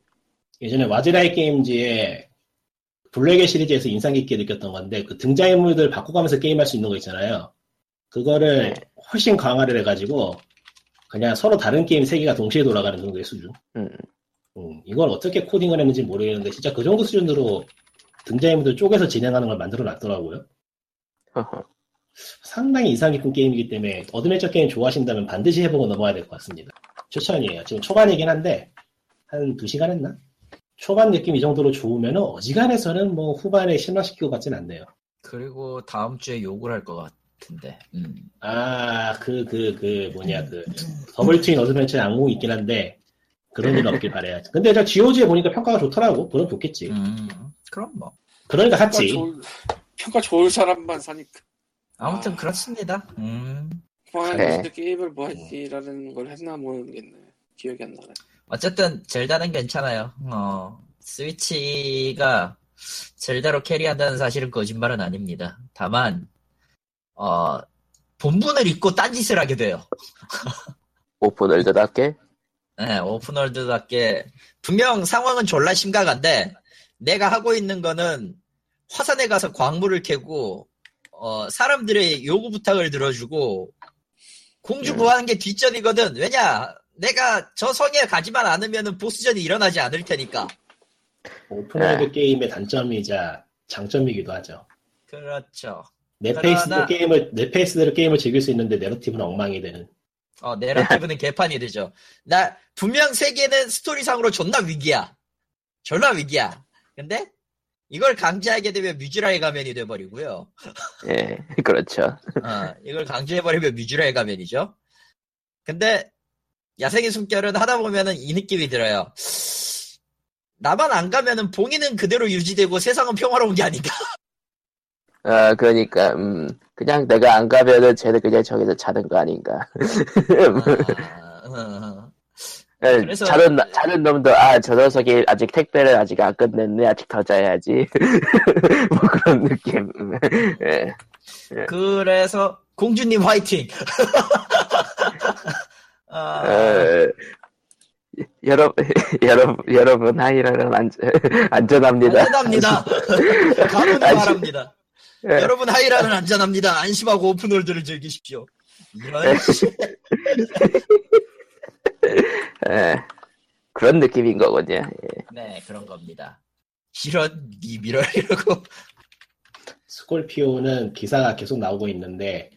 예전에 와즈라이 게임즈의 블랙의 시리즈에서 인상 깊게 느꼈던 건데 그 등장인물들 바꿔가면서 게임할 수 있는 거 있잖아요. 그거를 네. 훨씬 강화를 해가지고 그냥 서로 다른 게임 세 개가 동시에 돌아가는 정도의 수준. 음. 음, 이걸 어떻게 코딩을 했는지 모르겠는데 진짜 그 정도 수준으로 등장인물들 쪼개서 진행하는 걸 만들어 놨더라고요. 상당히 인상 깊은 게임이기 때문에 어드벤처 게임 좋아하신다면 반드시 해보고 넘어야 될 것 같습니다. 추천이에요. 지금 초반이긴 한데 한 2시간 했나? 초반 느낌 이 정도로 좋으면 어지간해서는 뭐 후반에 실망시킬 것 같진 않네요. 그리고 다음 주에 욕을 할 것 같 은데. 음. 아, 그, 그, 그, 뭐냐, 그, 더블 파인 어드벤처 악몽이 있긴 한데, 그런 일은 없길 바래요. 근데 저 GOG에 보니까 평가가 좋더라고. 그럼 좋겠지. 음. 그럼 뭐. 그러니까 평가 샀지. 좋을, 평가 좋을 사람만 사니까. 아무튼 아. 그렇습니다. 음. 뭐, 네. 진짜 게임을 뭐 했지라는 걸 했나 모르겠네. 기억이 안 나네. 어쨌든 젤다는 괜찮아요. 어, 스위치가 젤다로 캐리한다는 사실은 거짓말은 아닙니다. 다만 어, 본분을 잊고 딴짓을 하게 돼요. 오픈월드답게. 네, open world답게 분명 상황은 졸라 심각한데 내가 하고 있는 거는 화산에 가서 광물을 캐고 어, 사람들의 요구 부탁을 들어주고 공주 음. 구하는 게 뒷전이거든. 왜냐? 내가 저 성에 가지만 않으면 보스전이 일어나지 않을 테니까. open world 네. 게임의 단점이자 장점이기도 하죠. 그렇죠. 내 페이스대로 게임을, 내 페이스대로 게임을 즐길 수 있는데 narrative는 엉망이 되는. 어, 내러티브는 개판이 되죠. 나 분명 세계는 스토리상으로 존나 위기야. 존나 위기야. 근데 이걸 강제하게 되면 뮤즈라의 가면이 돼버리고요. 예, 그렇죠. 어, 이걸 강제해버리면 뮤즈라의 가면이죠. 근데 야생의 숨결은 하다 보면은 이 느낌이 들어요. 나만 안 가면은 봉인은 그대로 유지되고 세상은 평화로운 게 아닌가. 아, 그러니까, 음, 그냥 내가 안 가면은 쟤는 그냥 저기서 자는 거 아닌가. 아, 어, 어. 예, 그래서- 자는, 나- 자는 놈도, 아, 저 녀석이 아직 택배를 아직 안 끝냈네. 아직 더 자야지. 뭐 그런 느낌. 예. 그래서 공주님 화이팅. 아, 어, 여러분, 여러분, 여러분, 하이라는 안, 안전합니다. 안전합니다. 가문을 말합니다. 예. 여러분 하이라는 안전합니다. 안심하고 open world를 즐기십시오. 이런 씨. 예. 그런 느낌인 거군요. 예. 네 그런 겁니다. 이런 니미럴 이러고 스콜피오는 기사가 계속 나오고 있는데,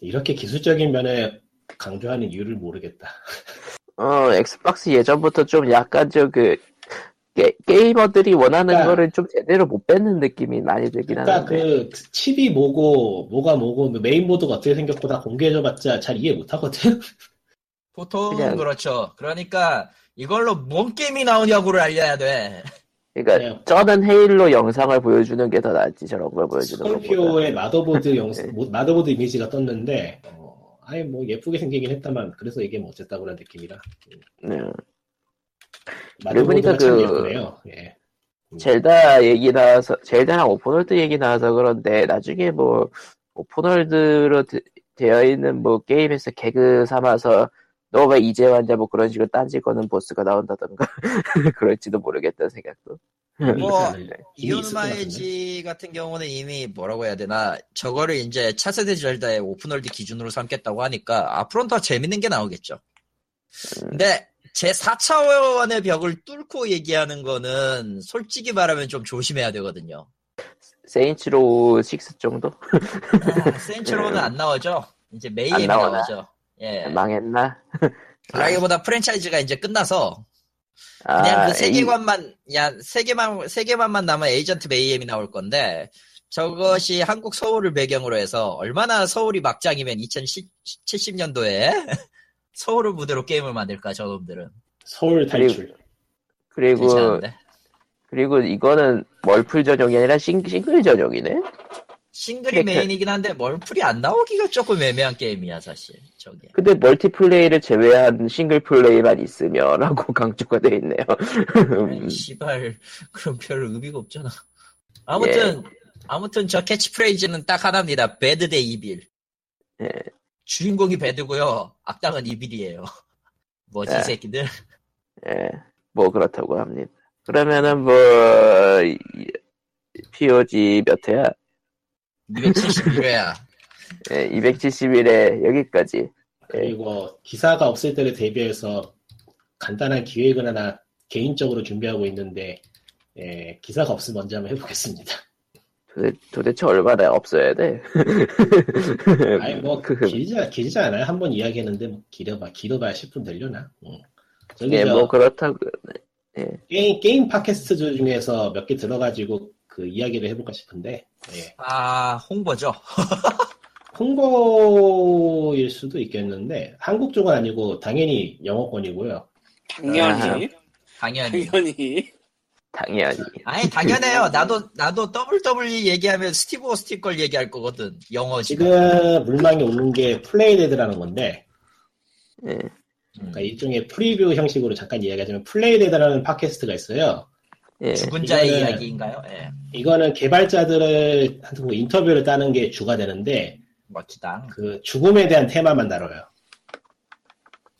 이렇게 기술적인 면에 강조하는 이유를 모르겠다. 어, 엑스박스 예전부터 좀 약간 저 그, 게, 게이머들이 원하는 그러니까- 거를 좀 제대로 못 뺏는 느낌이 많이 들긴 그러니까 하는데. 그 칩이 뭐고 뭐가 뭐고 그 메인보드가 어떻게 생겼고 다 공개해줘봤자 잘 이해 못하거든. 보통 그냥- 그렇죠. 그러니까 이걸로 뭔 게임이 나오냐고를 알려야 돼. 그러니까 그냥- 저는 헤일로 영상을 보여주는 게 더 낫지 저런 걸 보여주는 것보다. 스콜피오의 motherboard 영상, 네. 뭐- motherboard 이미지가 떴는데, 어, 아예 뭐 예쁘게 생기긴 했다만 그래서 이게 뭐 어쨌다고 그런 느낌이라. 네. 참 그-. 예. 젤다 얘기 나와서 젤다랑 open world 얘기 나와서 그런데 나중에 뭐 open world로 되- 되어 있는 뭐 게임에서 개그 삼아서 너 왜 이제 왔냐 뭐 그런 식으로 딴지 거는 보스가 나온다던가 그럴지도 모르겠다는 생각도 이미 뭐. 아오누마 에이지 같은 경우는 이미 뭐라고 해야 되나 저거를 이제 차세대 젤다의 open world 기준으로 삼겠다고 하니까 앞으로는 더 재밌는 게 나오겠죠. 음. 근데 제 4차원의 벽을 뚫고 얘기하는 거는 솔직히 말하면 좀 조심해야 되거든요. 세인츠 로우 6 정도 아, 세인츠 로우는 안 나오죠. 이제 메이헴이? 나오죠. 예. 망했나? 그라기보다 프랜차이즈가 이제 끝나서 아, 그냥 그 에이, 세계관만 야 세계만 세계관만 남아 에이전트 메이헴이 나올 건데 저것이 한국 서울을 배경으로 해서 얼마나 서울이 막장이면 2070년도에 서울을 무대로 게임을 만들까 저놈들은 서울 탈출. 그리고 괜찮은데. 그리고 이거는 멀플 전용이 아니라 싱, 싱글 전용이네. single이 그러니까- 메인이긴 한데 멀플이 안 나오기가 조금 애매한 게임이야 사실. 저게. 근데 multiplay를 제외한 single play만 있으며라고 강조가 돼 있네요. 씨발 그럼 별 의미가 없잖아. 아무튼 예. 아무튼 저 캐치프레이즈는 딱 하나입니다. bad 대 evil. 예. 주인공이 배드고요. 악당은 이빌이에요. 뭐지 예. 이 새끼들? 예, 뭐 그렇다고 합니다. 그러면은 뭐 이- POG 몇 회야? 271회야. 예, 271회 여기까지. 그리고 기사가 없을 때를 대비해서 간단한 기획을 하나 개인적으로 준비하고 있는데 예, 기사가 없으면 먼저 한번 해보겠습니다. 도대, 도대체 얼마나 없어야 돼? 아니 뭐 그- 길지 길지 않아요. 한 번 이야기했는데 뭐 길어봐 길어봐야 10분 되려나? 응. 저기 예, 저뭐 그렇다고. 게임 게임 팟캐스트 중에서 몇 개 들어가지고 그 이야기를 해볼까 싶은데 예. 아 홍보죠. 홍보일 수도 있겠는데 한국 쪽은 아니고 당연히 영어권이고요. 당연히. 당연히. 당연히. 당연히. 아니 당연해요. 나도 나도 WWE 얘기하면 스티브 오스틴 걸 얘기할 거거든. 영어지. 지금 물망에 오는 게 플레이데드라는 건데 예, 음. 그러니까 일종의 프리뷰 형식으로 잠깐 이야기하자면 플레이데드라는 팟캐스트가 있어요. 예, 죽은 자의 이거는- 이야기인가요? 예. 이거는 개발자들을 한테 뭐 인터뷰를 따는 게 주가 되는데 멋지다. 그 죽음에 대한 테마만 다뤄요.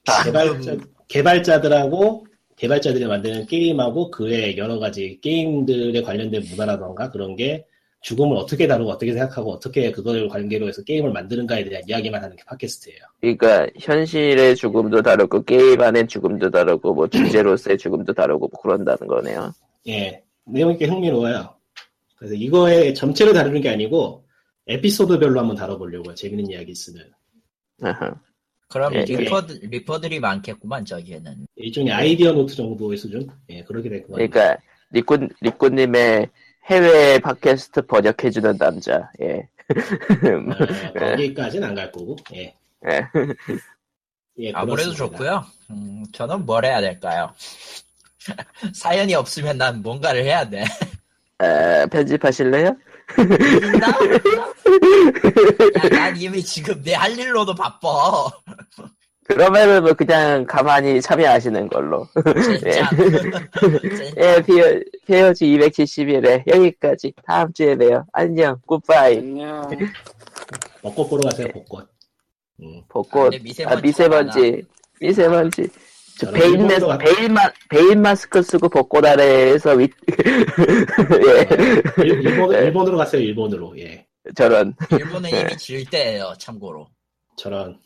아, 개발자, 개발자들하고 개발자들이 만드는 게임하고 그의 여러 가지 게임들에 관련된 문화라던가 그런 게 죽음을 어떻게 다루고 어떻게 생각하고 어떻게 그걸 관계로 해서 게임을 만드는가에 대한 이야기만 하는 게 팟캐스트예요. 그러니까 현실의 죽음도 다르고 게임 안의 죽음도 다르고 뭐 주제로서의 죽음도 다르고 뭐 그런다는 거네요. 예, 내용이 꽤 흥미로워요. 그래서 이거의 전체를 다루는 게 아니고 에피소드별로 한번 다뤄보려고요. 재밌는 이야기 있으면. 아하. 그럼 예, 리퍼드, 리퍼들이 많겠구만 저기에는. 일종의 아이디어 노트 정도의 수준? 예, 그렇게 될것 같아요. 그러니까 리꾼 리꾼님의 해외 팟캐스트 번역해주는 남자. 예. 어, 거기까지는 안 갈 거고, 예. 예. 예, 아무래도 그렇습니다. 좋고요. 음, 저는 뭘 해야 될까요? 사연이 없으면 난 뭔가를 해야 돼. 아, 편집하실래요? 나? 야, 난 이미 지금 내 할 일로도 바빠. 그러면은 뭐 그냥 가만히 참여하시는 걸로. 진짜. 예, 피어, 피어지 271회 여기까지. 다음 주에 봬요. 안녕. 굿바이. 안녕. 벚꽃 보러 가세요, 벚꽃. 음. 벚꽃. 아, 미세먼지. 미세먼지. 저 저는 베인, 마, 베인 마스크 쓰고 벚꽃 아래에서 위, 예, 일- 일본, 네. 일본으로 가세요, 일본으로. 예. 저런. 일본은 이미 질 때예요, 참고로. 저런.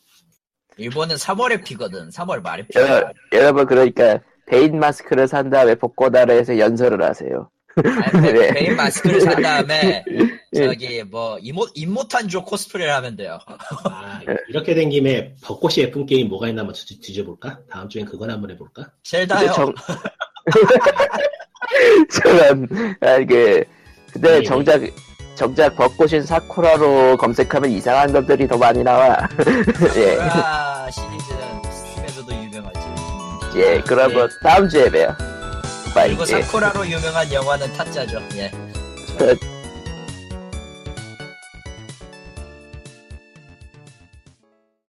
일본은 3월에 피거든. 3월 말에 피어. 여러, 여러분, 그러니까, 베인 마스크를 산 다음에 벚꽃 아래에서 연설을 하세요. 아니, 베- 네. 베인 마스크를 산 다음에 예. 저기 뭐 이모 임모탄 조 코스프레를 하면 돼요. 아, 이렇게 된 김에 벚꽃이 예쁜 게임 뭐가 있나 한번 뒤- 뒤져볼까? 다음 주엔 그건 한번 해볼까? 젤다요. 정, 저런, 아, 그, 근데 예. 정작, 정작 벚꽃인 사쿠라로 검색하면 이상한 것들이 더 많이 나와. 예, 아, 시리즈는 스팀에서도 유명하지. 예, 그러면 다음 주에 봬요. 그리고 예. 사쿠라로 유명한 영화는 타짜죠. 예. 끝.